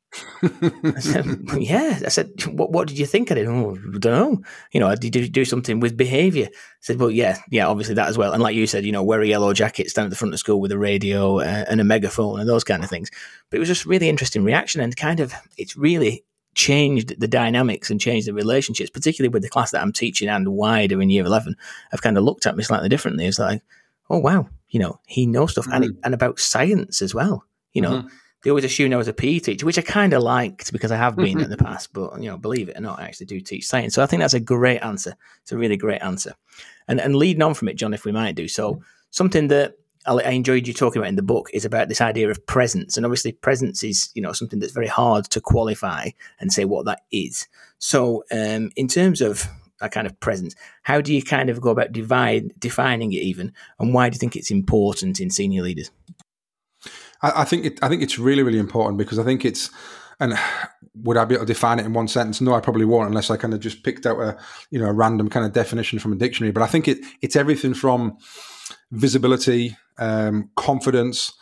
I said, yeah. I said, what, what did you think of it? Oh, I don't know. You know, I did you do something with behaviour? I said, well, yeah, yeah, obviously that as well. And like you said, you know, wear a yellow jacket, stand at the front of school with a radio uh, and a megaphone and those kind of things. But it was just really interesting reaction and kind of, it's really changed the dynamics and changed the relationships, particularly with the class that I'm teaching and wider in year 11. I've kind of looked at me slightly differently. It's like, oh, wow, you know, he knows stuff mm-hmm. and, it, and about science as well, you know. Mm-hmm they always assume I was a PE teacher, which I kind of liked because I have been in the past. But you know, believe it or not, I actually do teach science. So I think that's a great answer. It's a really great answer. And and leading on from it, Jon, if we might do so, something that I enjoyed you talking about in the book is about this idea of presence, and obviously presence is you know something that's very hard to qualify and say what that is. So um, in terms of that kind of presence, how do you kind of go about divide, defining it even, and why do you think it's important in senior leaders? I, think it, I think it's really really important because I think it's and would I be able to define it in one sentence? No, I probably won't, unless I kind of just picked out a you know a random kind of definition from a dictionary. But I think it it's everything from visibility, um, confidence,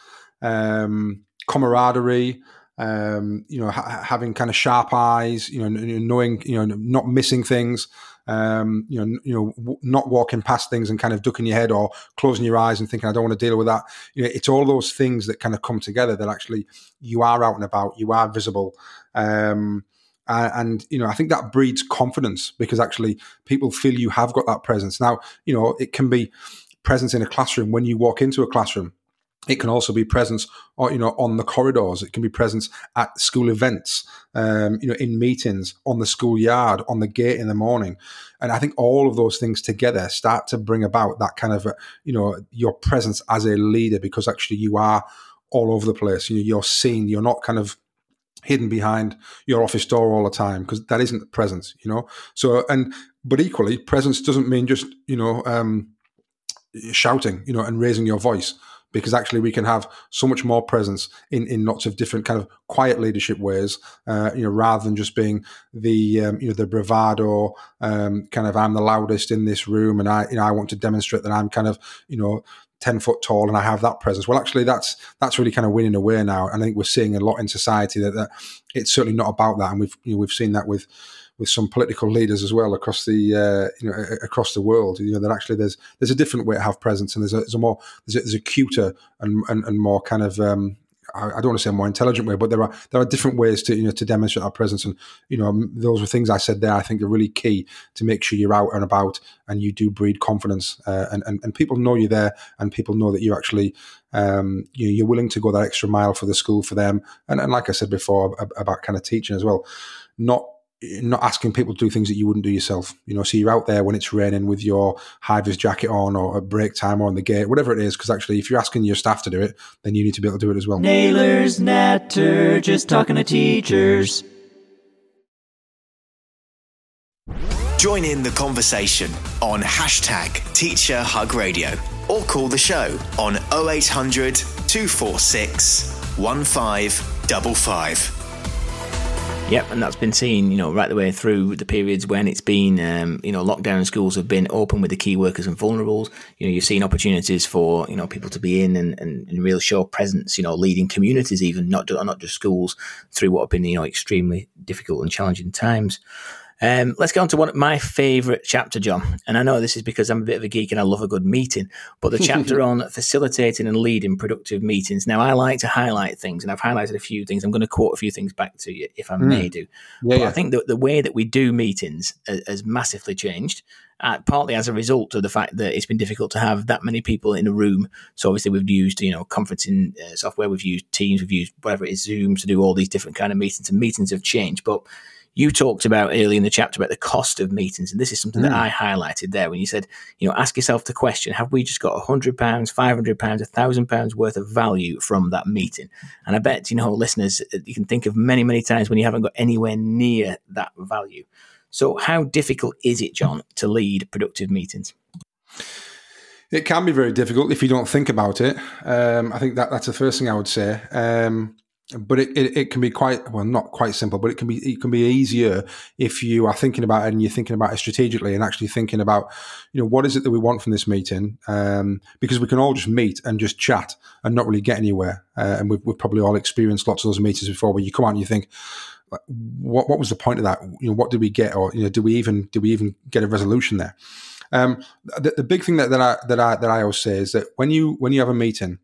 um, camaraderie. Um, you know, ha- having kind of sharp eyes, you know, knowing, you know, not missing things, um, you know, you know, w- not walking past things and kind of ducking your head or closing your eyes and thinking, I don't want to deal with that. You know, it's all those things that kind of come together that actually you are out and about, you are visible. Um, and you know, I think that breeds confidence because actually people feel you have got that presence. Now, you know, it can be presence in a classroom when you walk into a classroom it can also be presence, or you know, on the corridors. It can be presence at school events, um, you know, in meetings, on the school yard, on the gate in the morning, and I think all of those things together start to bring about that kind of, you know, your presence as a leader because actually you are all over the place. You know, you're seen. You're not kind of hidden behind your office door all the time because that isn't presence. You know, so and but equally, presence doesn't mean just you know um, shouting, you know, and raising your voice because actually we can have so much more presence in, in lots of different kind of quiet leadership ways, uh, you know, rather than just being the um, you know the bravado um, kind of I'm the loudest in this room and I you know I want to demonstrate that I'm kind of you know 10 foot tall and I have that presence. Well, actually, that's that's really kind of winning away now. And I think we're seeing a lot in society that, that it's certainly not about that. And we've you know, we've seen that with with some political leaders as well across the uh, you know across the world. You know that actually there's there's a different way to have presence, and there's a, there's a more there's a, there's a cuter and, and, and more kind of um, I, don't want to say more intelligent way, but there are there are different ways to you know to demonstrate our presence, and you know those were things I said there. I think are really key to make sure you're out and about and you do breed confidence, uh, and, and and people know you're there, and people know that you're actually um, you you're willing to go that extra mile for the school for them, and, and like I said before about kind of teaching as well, not not asking people to do things that you wouldn't do yourself. You know, so you're out there when it's raining with your high vis jacket on or at break time or on the gate, whatever it is. Because actually, if you're asking your staff to do it, then you need to be able to do it as well. Naylor's Natter, just talking to teachers. Join in the conversation on hashtag Teacher Hug Radio or call the show on 0800 246 1555. Yep, and that's been seen, you know, right the way through the periods when it's been, um, you know, lockdown schools have been open with the key workers and vulnerables. You know, you've seen opportunities for, you know, people to be in and, and, and real show presence, you know, leading communities even, not, not just schools, through what have been, you know, extremely difficult and challenging times. Um, let's get on to one of my favourite chapter, Jon. And I know this is because I'm a bit of a geek and I love a good meeting, but the chapter on facilitating and leading productive meetings. Now, I like to highlight things, and I've highlighted a few things. I'm going to quote a few things back to you if I mm. may do. Yeah, yeah. I think that the way that we do meetings has massively changed. Uh, partly as a result of the fact that it's been difficult to have that many people in a room. So obviously we've used you know conferencing uh, software, we've used Teams, we've used whatever it is Zoom to do all these different kind of meetings, and meetings have changed. But you talked about early in the chapter about the cost of meetings, and this is something mm. that hmm. I highlighted there when you said, you know, ask yourself the question: Have we just got a hundred pounds, five hundred pounds, a thousand pounds worth of value from that meeting? And I bet you know, listeners, uh, you can think of many, many times when you haven't got anywhere near that value. So, how difficult is it, Jon, to lead productive meetings? It can be very difficult if you don't think about it. Um, I think that that's the first thing I would say. Um, but it, it, it, can be quite well not quite simple but it can be it can be easier if you are thinking about it and you're thinking about it strategically and actually thinking about you know what is it that we want from this meeting? Um, because we can all just meet and just chat and not really get anywhere. Uh, and we've, we've, probably all experienced lots of those meetings before where you come out and you think what what was the point of that? You know what did we get? Or you know do we even do we even get a resolution there? Um, the, the big thing that, that I that I that I always say is that when you when you have a meeting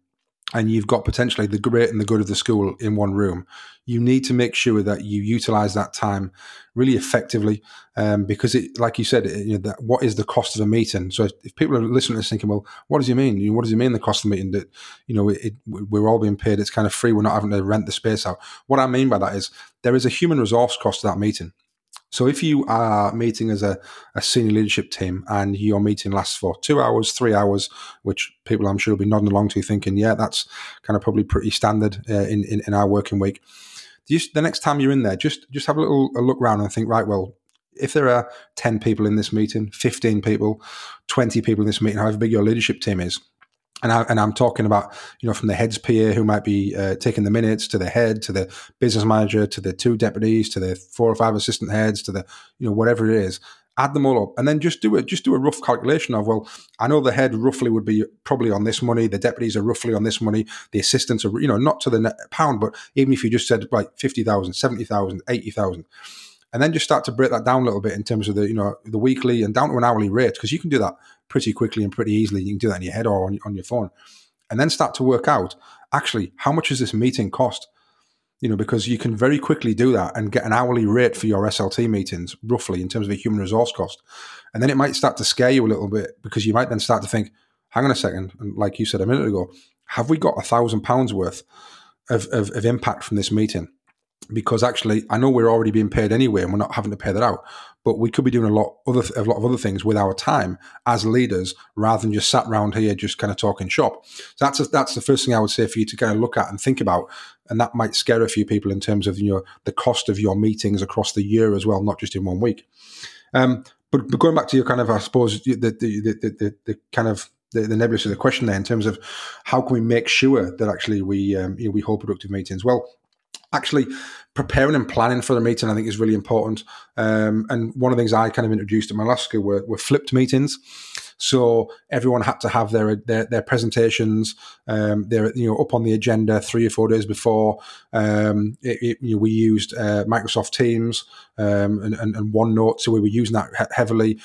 and you've got potentially the great and the good of the school in one room, you need to make sure that you utilize that time really effectively, um, because it, like you said, it, you know, that what is the cost of a meeting? So if, if, people are listening to this thinking, well, what does he mean? You know, what does he mean the cost of the meeting? That you know, it, we're all being paid; it's kind of free. We're not having to rent the space out. What I mean by that is there is a human resource cost to that meeting. So if you are meeting as a, a, senior leadership team and your meeting lasts for two hours, three hours, which people I'm sure will be nodding along to thinking, yeah, that's kind of probably pretty standard uh, in, in, in, our working week. Just, the next time you're in there, just just have a little a look around and think, right, well, if there are 10 people in this meeting, 15 people, 20 people in this meeting, however big your leadership team is, and, I, and I'm talking about, you know, from the head's peer who might be uh, taking the minutes to the head, to the business manager, to the two deputies, to the four or five assistant heads, to the, you know, whatever it is. Add them all up, and then just do it. Just do a rough calculation of well, I know the head roughly would be probably on this money. The deputies are roughly on this money. The assistants are, you know, not to the pound, but even if you just said like 50,000, 70,000, 80,000, and then just start to break that down a little bit in terms of the you know the weekly and down to an hourly rate because you can do that pretty quickly and pretty easily. You can do that in your head or on, on your phone, and then start to work out actually how much does this meeting cost. You know, because you can very quickly do that and get an hourly rate for your SLT meetings, roughly in terms of a human resource cost. And then it might start to scare you a little bit because you might then start to think, hang on a second, and like you said a minute ago, have we got a thousand pounds worth of, of, of impact from this meeting? Because actually I know we're already being paid anyway and we're not having to pay that out. But we could be doing a lot other a lot of other things with our time as leaders rather than just sat around here just kind of talking shop. So that's a, that's the first thing I would say for you to kind of look at and think about, and that might scare a few people in terms of you know the cost of your meetings across the year as well, not just in one week. Um, but, but going back to your kind of I suppose the the the, the, the, kind of the, the nebulous of the question there in terms of how can we make sure that actually we um, you know, we hold productive meetings. Well, actually preparing and planning for the meeting, I think, is really important. Um, and one of the things I kind of introduced at my last school were, were flipped meetings. So everyone had to have their their, their presentations. Um, they're you know up on the agenda three or four days before. Um, it, it, you know, we used uh, Microsoft Teams um, and, and, and OneNote, so we were using that he- heavily.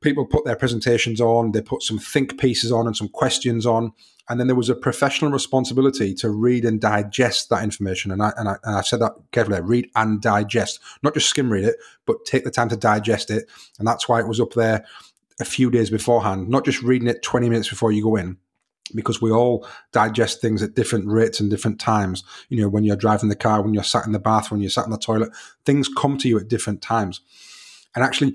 People put their presentations on. They put some think pieces on and some questions on and then there was a professional responsibility to read and digest that information. And I, and I, and I said that carefully read and digest, not just skim read it, but take the time to digest it. And that's why it was up there a few days beforehand, not just reading it 20 minutes before you go in. Because we all digest things at different rates and different times. You know, when you're driving the car, when you're sat in the bath, when you're sat in the toilet, things come to you at different times. And actually,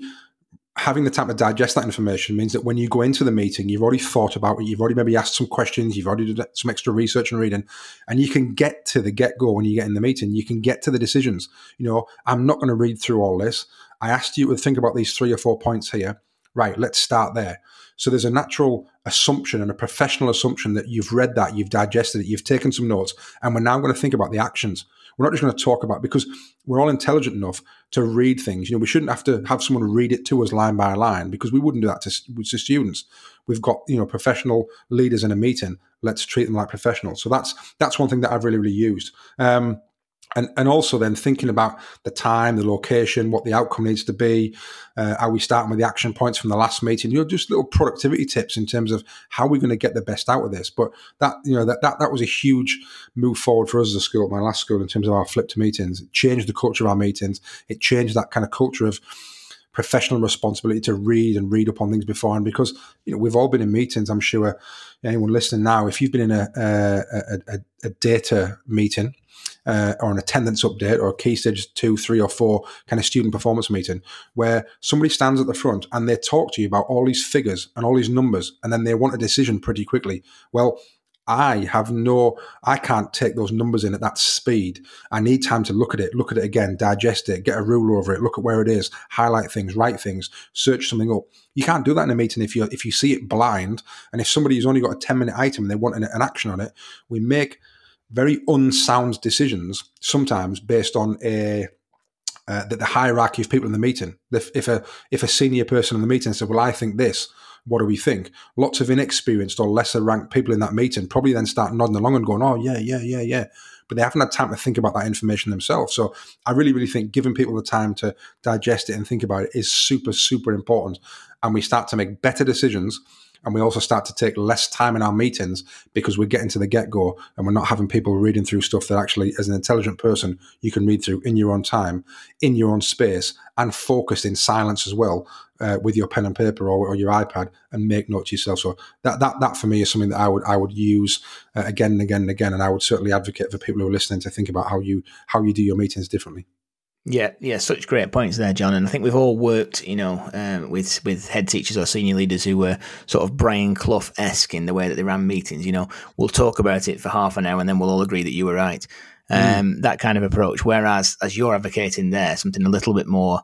having the time to digest that information means that when you go into the meeting, you've already thought about it, you've already maybe asked some questions, you've already done some extra research and reading, and you can get to the get go when you get in the meeting. You can get to the decisions. You know, I'm not going to read through all this. I asked you to think about these three or four points here. Right, let's start there. So there's a natural assumption and a professional assumption that you've read that, you've digested it, you've taken some notes, and we're now going to think about the actions. We're not just going to talk about because we're all intelligent enough to read things. You know, we shouldn't have to have someone read it to us line by line because we wouldn't do that to, to students. We've got you know professional leaders in a meeting. Let's treat them like professionals. So that's that's one thing that I've really really used. Um, and and also then thinking about the time, the location, what the outcome needs to be. Uh, are we starting with the action points from the last meeting? You know, just little productivity tips in terms of how we're going to get the best out of this. But that you know that that that was a huge move forward for us as a school, my last school, in terms of our flipped meetings. It changed the culture of our meetings. It changed that kind of culture of professional responsibility to read and read up on things before and because you know we've all been in meetings i'm sure anyone listening now if you've been in a, a, a, a data meeting uh, or an attendance update or a key stage two, three, or four kind of student performance meeting where somebody stands at the front and they talk to you about all these figures and all these numbers, and then they want a decision pretty quickly. Well, I have no, I can't take those numbers in at that speed. I need time to look at it, look at it again, digest it, get a rule over it, look at where it is, highlight things, write things, search something up. You can't do that in a meeting if you if you see it blind. And if somebody's only got a ten minute item and they want an, an action on it, we make very unsound decisions sometimes based on a uh, the, the, hierarchy of people in the meeting. If, if, a if a senior person in the meeting said, "Well, I think this," what do we think? Lots of inexperienced or lesser ranked people in that meeting probably then start nodding along and going, "Oh, yeah, yeah, yeah, yeah," but they haven't had time to think about that information themselves. So I really, really think giving people the time to digest it and think about it is super, super important. And we start to make better decisions and we also start to take less time in our meetings because we're getting to the get go and we're not having people reading through stuff that actually, as an intelligent person, you can read through in your own time, in your own space, and focused in silence as well uh, with your pen and paper or, or, your iPad and make notes yourself. So that that that for me is something that I would I would use uh, again and again and again, and I would certainly advocate for people who are listening to think about how you how you do your meetings differently. Yeah, yeah, such great points there, Jon. And I think we've all worked, you know, um, with with head teachers or senior leaders who were sort of Brian Clough esque in the way that they ran meetings. You know, we'll talk about it for half an hour and then we'll all agree that you were right. Mm. Um, mm. That kind of approach. Whereas, as you're advocating there, something a little bit more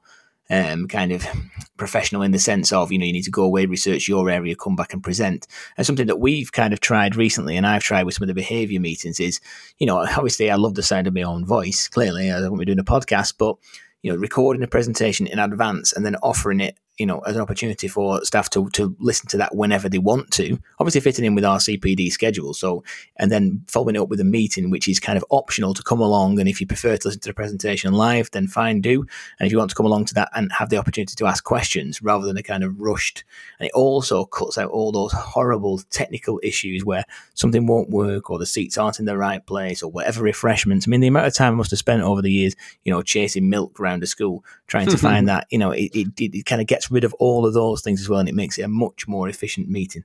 um, kind of professional in the sense of you know you need to go away, research your area, come back and present. And something that we've kind of tried recently, and I've tried with some of the behaviour meetings, is you know obviously I love the sound of my own voice. Clearly, I won't be doing a podcast, but you know recording a presentation in advance and then offering it you know, as an opportunity for staff to, to listen to that whenever they want to. Obviously, fitting in with our CPD schedule. So, and then following it up with a meeting, which is kind of optional to come along. And if you prefer to listen to the presentation live, then fine, do. And if you want to come along to that and have the opportunity to ask questions rather than a kind of rushed, and it also cuts out all those horrible technical issues where something won't work or the seats aren't in the right place or whatever refreshments. I mean, the amount of time I must have spent over the years, you know, chasing milk around a school trying to mm-hmm. find that, you know, it, it, it kind of gets rid of all of those things as well, and it makes it a much more efficient meeting.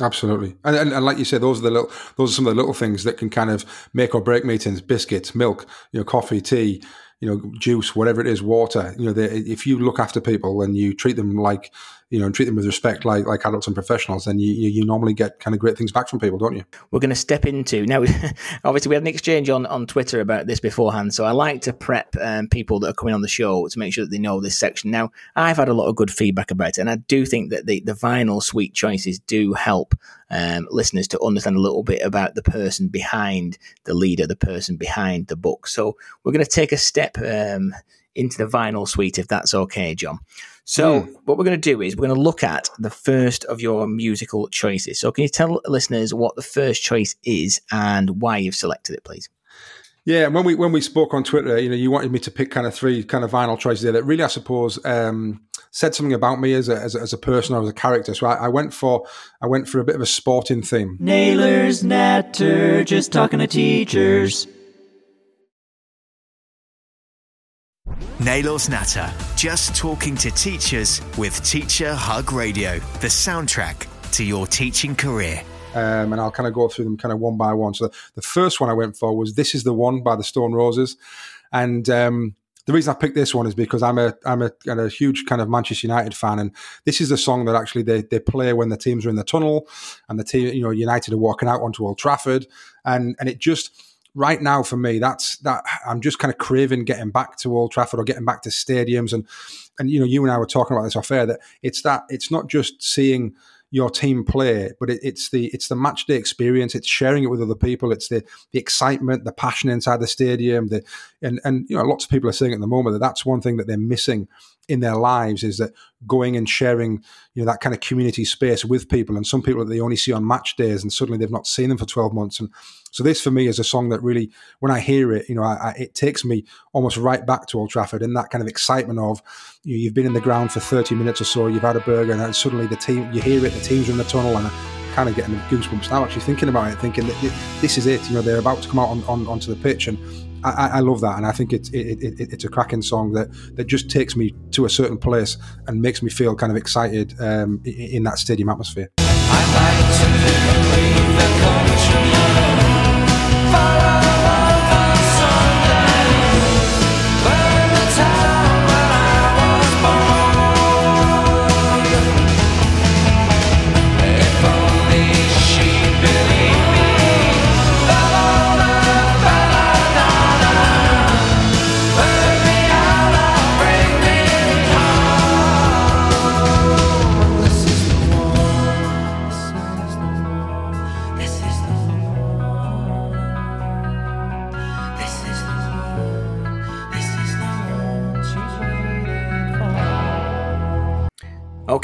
Absolutely, and, and, and like you said, those are the little, those are some of the little things that can kind of make or break meetings: biscuits, milk, you know, coffee, tea, you know, juice, whatever it is, water. You know, if you look after people and you treat them like you know, and treat them with respect like like adults and professionals, then you, you, normally get kind of great things back from people, don't you? We're going to step into now. obviously, we had an exchange on on Twitter about this beforehand, so I like to prep um, people that are coming on the show to make sure that they know this section. Now, I've had a lot of good feedback about it, and I do think that the the vinyl suite choices do help um, listeners to understand a little bit about the person behind the leader, the person behind the book. So we're going to take a step um, into the vinyl suite, if that's okay, Jon. So, mm. what we're going to do is we're going to look at the first of your musical choices. So, can you tell listeners what the first choice is and why you've selected it, please? Yeah, when we when we spoke on Twitter, you know, you wanted me to pick kind of three kind of vinyl choices there that really, I suppose, um, said something about me as a, as a, as a person or as a character. So I, I, went for I went for a bit of a sporting theme. Naylor's Natter, just talking to teachers. Naylor's Natter, just talking to teachers with Teacher Hug Radio, the soundtrack to your teaching career. Um, and I'll kind of go through them kind of one by one. So the first one I went for was "This Is the One" by the Stone Roses, and um, the reason I picked this one is because I'm a I'm a, a, huge kind of Manchester United fan, and this is a song that actually they, they play when the teams are in the tunnel, and the team you know United are walking out onto Old Trafford, and and it just right now for me, that's that I'm just kind of craving getting back to Old Trafford or getting back to stadiums. And and you know you and I were talking about this off air that it's that it's not just seeing your team play, but it, it's the it's the match day experience. It's sharing it with other people. It's the the excitement, the passion inside the stadium. The and and you know lots of people are saying at the moment that that's one thing that they're missing in their lives is that going and sharing you know that kind of community space with people and some people that they only see on match days and suddenly they've not seen them for 12 months. And so this for me is a song that really when i hear it you know I, I, it takes me almost right back to old trafford and that kind of excitement of you know, you've been in the ground for 30 minutes or so you've had a burger and suddenly the team you hear it the team's in the tunnel and kind of getting goosebumps now actually thinking about it thinking that this is it you know they're about to come out on, on onto the pitch and I, I, love that, and I think it's it, it, it's a cracking song that that just takes me to a certain place and makes me feel kind of excited um, in that stadium atmosphere.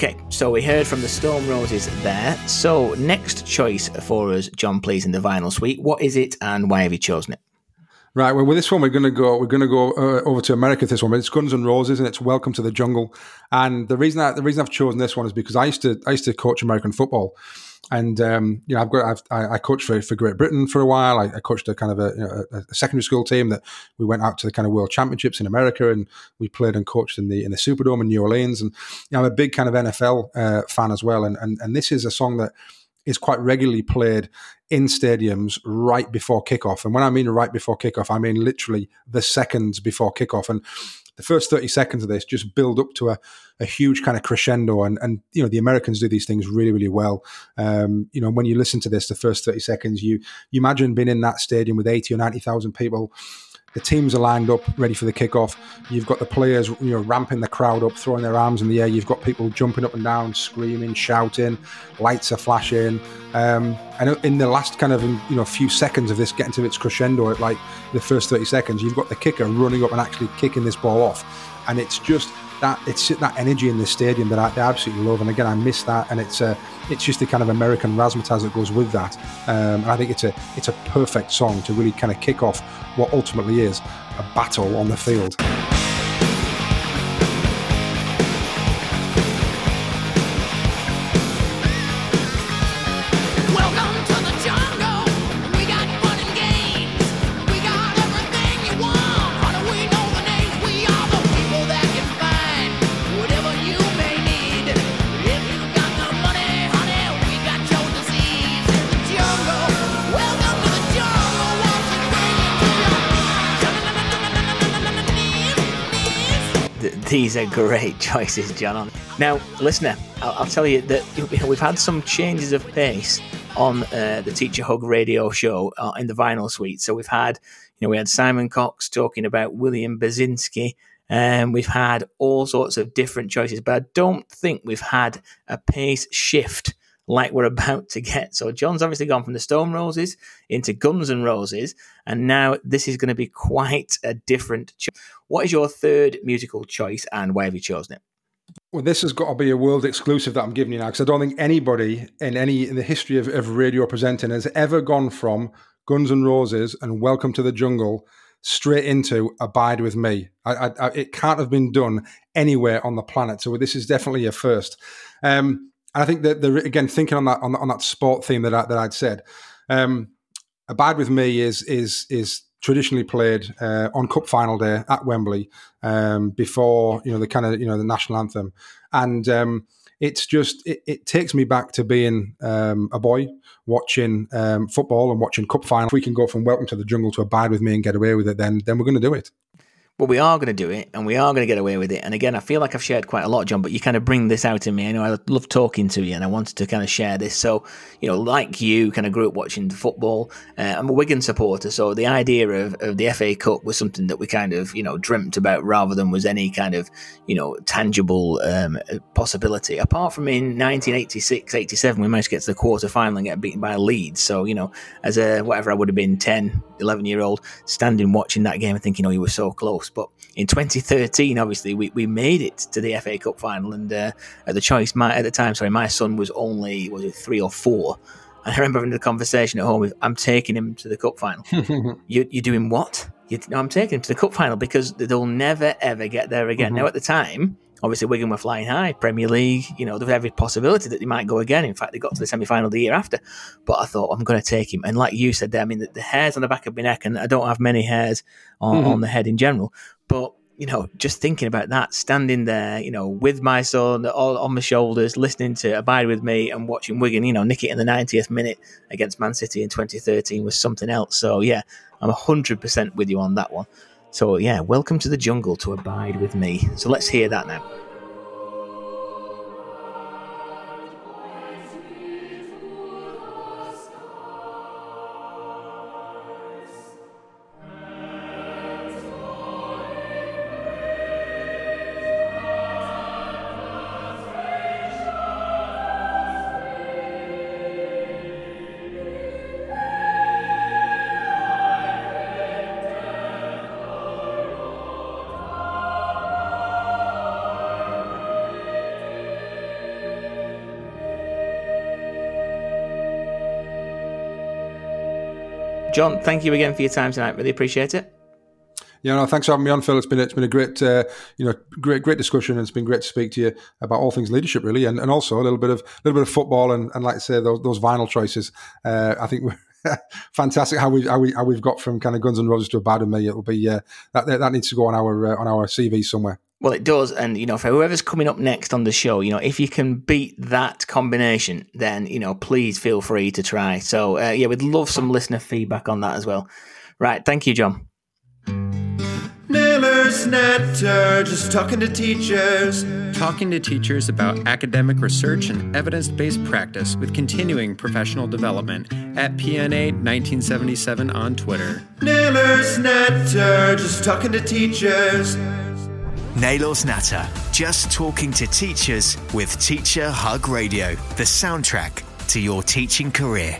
Okay, so we heard from the Stone Roses there. So, next choice for us, Jon, please, in the vinyl suite. What is it and why have you chosen it? Right. Well, with this one, we're going to go. We're going to go uh, over to America. This one, it's Guns and Roses, and it's Welcome to the Jungle. And the reason the reason I've chosen this one is because I used to I used to coach American football, and um, you know, I've got I've, I, coached for, for Great Britain for a while. I, I coached a kind of a, you know, a, a, secondary school team that we went out to the kind of World Championships in America, and we played and coached in the in the Superdome in New Orleans. And you know, I'm a big kind of NFL uh, fan as well. And, and and this is a song that is quite regularly played in stadiums right before kickoff. And when I mean right before kickoff, I mean literally the seconds before kickoff. And the first 30 seconds of this just build up to a, a huge kind of crescendo. And, and, you know, the Americans do these things really, really well. Um, you know, when you listen to this, the first 30 seconds, you, you imagine being in that stadium with 80 or 90,000 people the teams are lined up, ready for the kickoff. You've got the players, you know, ramping the crowd up, throwing their arms in the air. You've got people jumping up and down, screaming, shouting. Lights are flashing, um, and in the last kind of you know few seconds of this getting to its crescendo, at like the first thirty seconds, you've got the kicker running up and actually kicking this ball off, and it's just that it's that energy in the stadium that I, absolutely love. And again, I miss that, and it's a it's just the kind of American razzmatazz that goes with that. Um, and I think it's a it's a perfect song to really kind of kick off what ultimately is a battle on the field. These are great choices, Jon. Now, listener, I'll, I'll tell you that we've had some changes of pace on uh, the Teacher Hug radio show uh, in the vinyl suite. So we've had, you know, we had Simon Cox talking about William Basinski, and we've had all sorts of different choices, but I don't think we've had a pace shift like we're about to get. So Jon's obviously gone from the Stone Roses into Guns and Roses, and now this is going to be quite a different. Cho- what is your third musical choice, and why have you chosen it? Well, this has got to be a world exclusive that I'm giving you now, because I don't think anybody in any in the history of, of radio presenting has ever gone from Guns and Roses and Welcome to the Jungle straight into Abide with Me. I, I, I, it can't have been done anywhere on the planet. So this is definitely a first. Um, and I think that the again thinking on that on, on that sport theme that I, that I'd said, um, Abide with Me is is is traditionally played uh, on Cup final day at Wembley um, before you know the kind of you know the national anthem, and um, it's just it, it, takes me back to being um, a boy watching um, football and watching Cup final. If we can go from Welcome to the Jungle to Abide with Me and get away with it, then then we're going to do it. But we are going to do it and we are going to get away with it. And again, I feel like I've shared quite a lot, Jon, but you kind of bring this out in me. I know I love talking to you and I wanted to kind of share this. So, you know, like you, kind of grew up watching football. Uh, I'm a Wigan supporter. So the idea of, of the FA Cup was something that we kind of, you know, dreamt about rather than was any kind of, you know, tangible um, possibility. Apart from in 1986, 87, we managed to get to the quarter final and get beaten by Leeds. So, you know, as a whatever I would have been 10, 11 year old, standing watching that game and thinking, oh, you were so close. But in 2013, obviously, we, we made it to the FA Cup final, and uh, at the choice, my, at the time, sorry, my son was only was it three or four, and I remember having the conversation at home with, I'm taking him to the cup final. you, are doing what? You, no, I'm taking him to the cup final because they'll never ever get there again. Mm-hmm. Now, at the time, obviously Wigan were flying high, Premier League, you know, there was every possibility that they might go again. In fact, they got to the semi final the year after. But I thought, I'm going to take him. And like you said there, I mean, the, the, hairs on the back of my neck, and I don't have many hairs on, mm-hmm. on the head in general, but you know, just thinking about that, standing there, you know, with my son all on my shoulders, listening to Abide with Me and watching Wigan, you know, nick it in the 90th minute against Man City in 2013 was something else. So, yeah, I'm 100% with you on that one. So, yeah, welcome to the jungle to Abide with Me. So, let's hear that now. Jon, thank you again for your time tonight. Really appreciate it. Yeah, no, thanks for having me on, Phil. It's been it's been a great uh, you know great great discussion. And it's been great to speak to you about all things leadership, really, and, and also a little bit of a little bit of football and, and like I say those, those vinyl choices. Uh, I think fantastic how we how we how we've got from kind of Guns and Roses to Abide with Me. It'll be uh, that that needs to go on our uh, on our CV somewhere. Well, it does, and you know, for whoever's coming up next on the show, you know, if you can beat that combination, then you know, please feel free to try. So, uh, yeah, we'd love some listener feedback on that as well. Right, thank you, Jon. Never Naylor's Natter, just talking to teachers. Talking to teachers about academic research and evidence based practice with continuing professional development at PNaylor 1977 on Twitter. Naylor's Natter, just talking to teachers. Naylor's Natter, just talking to teachers with Teacher Hug Radio, the soundtrack to your teaching career.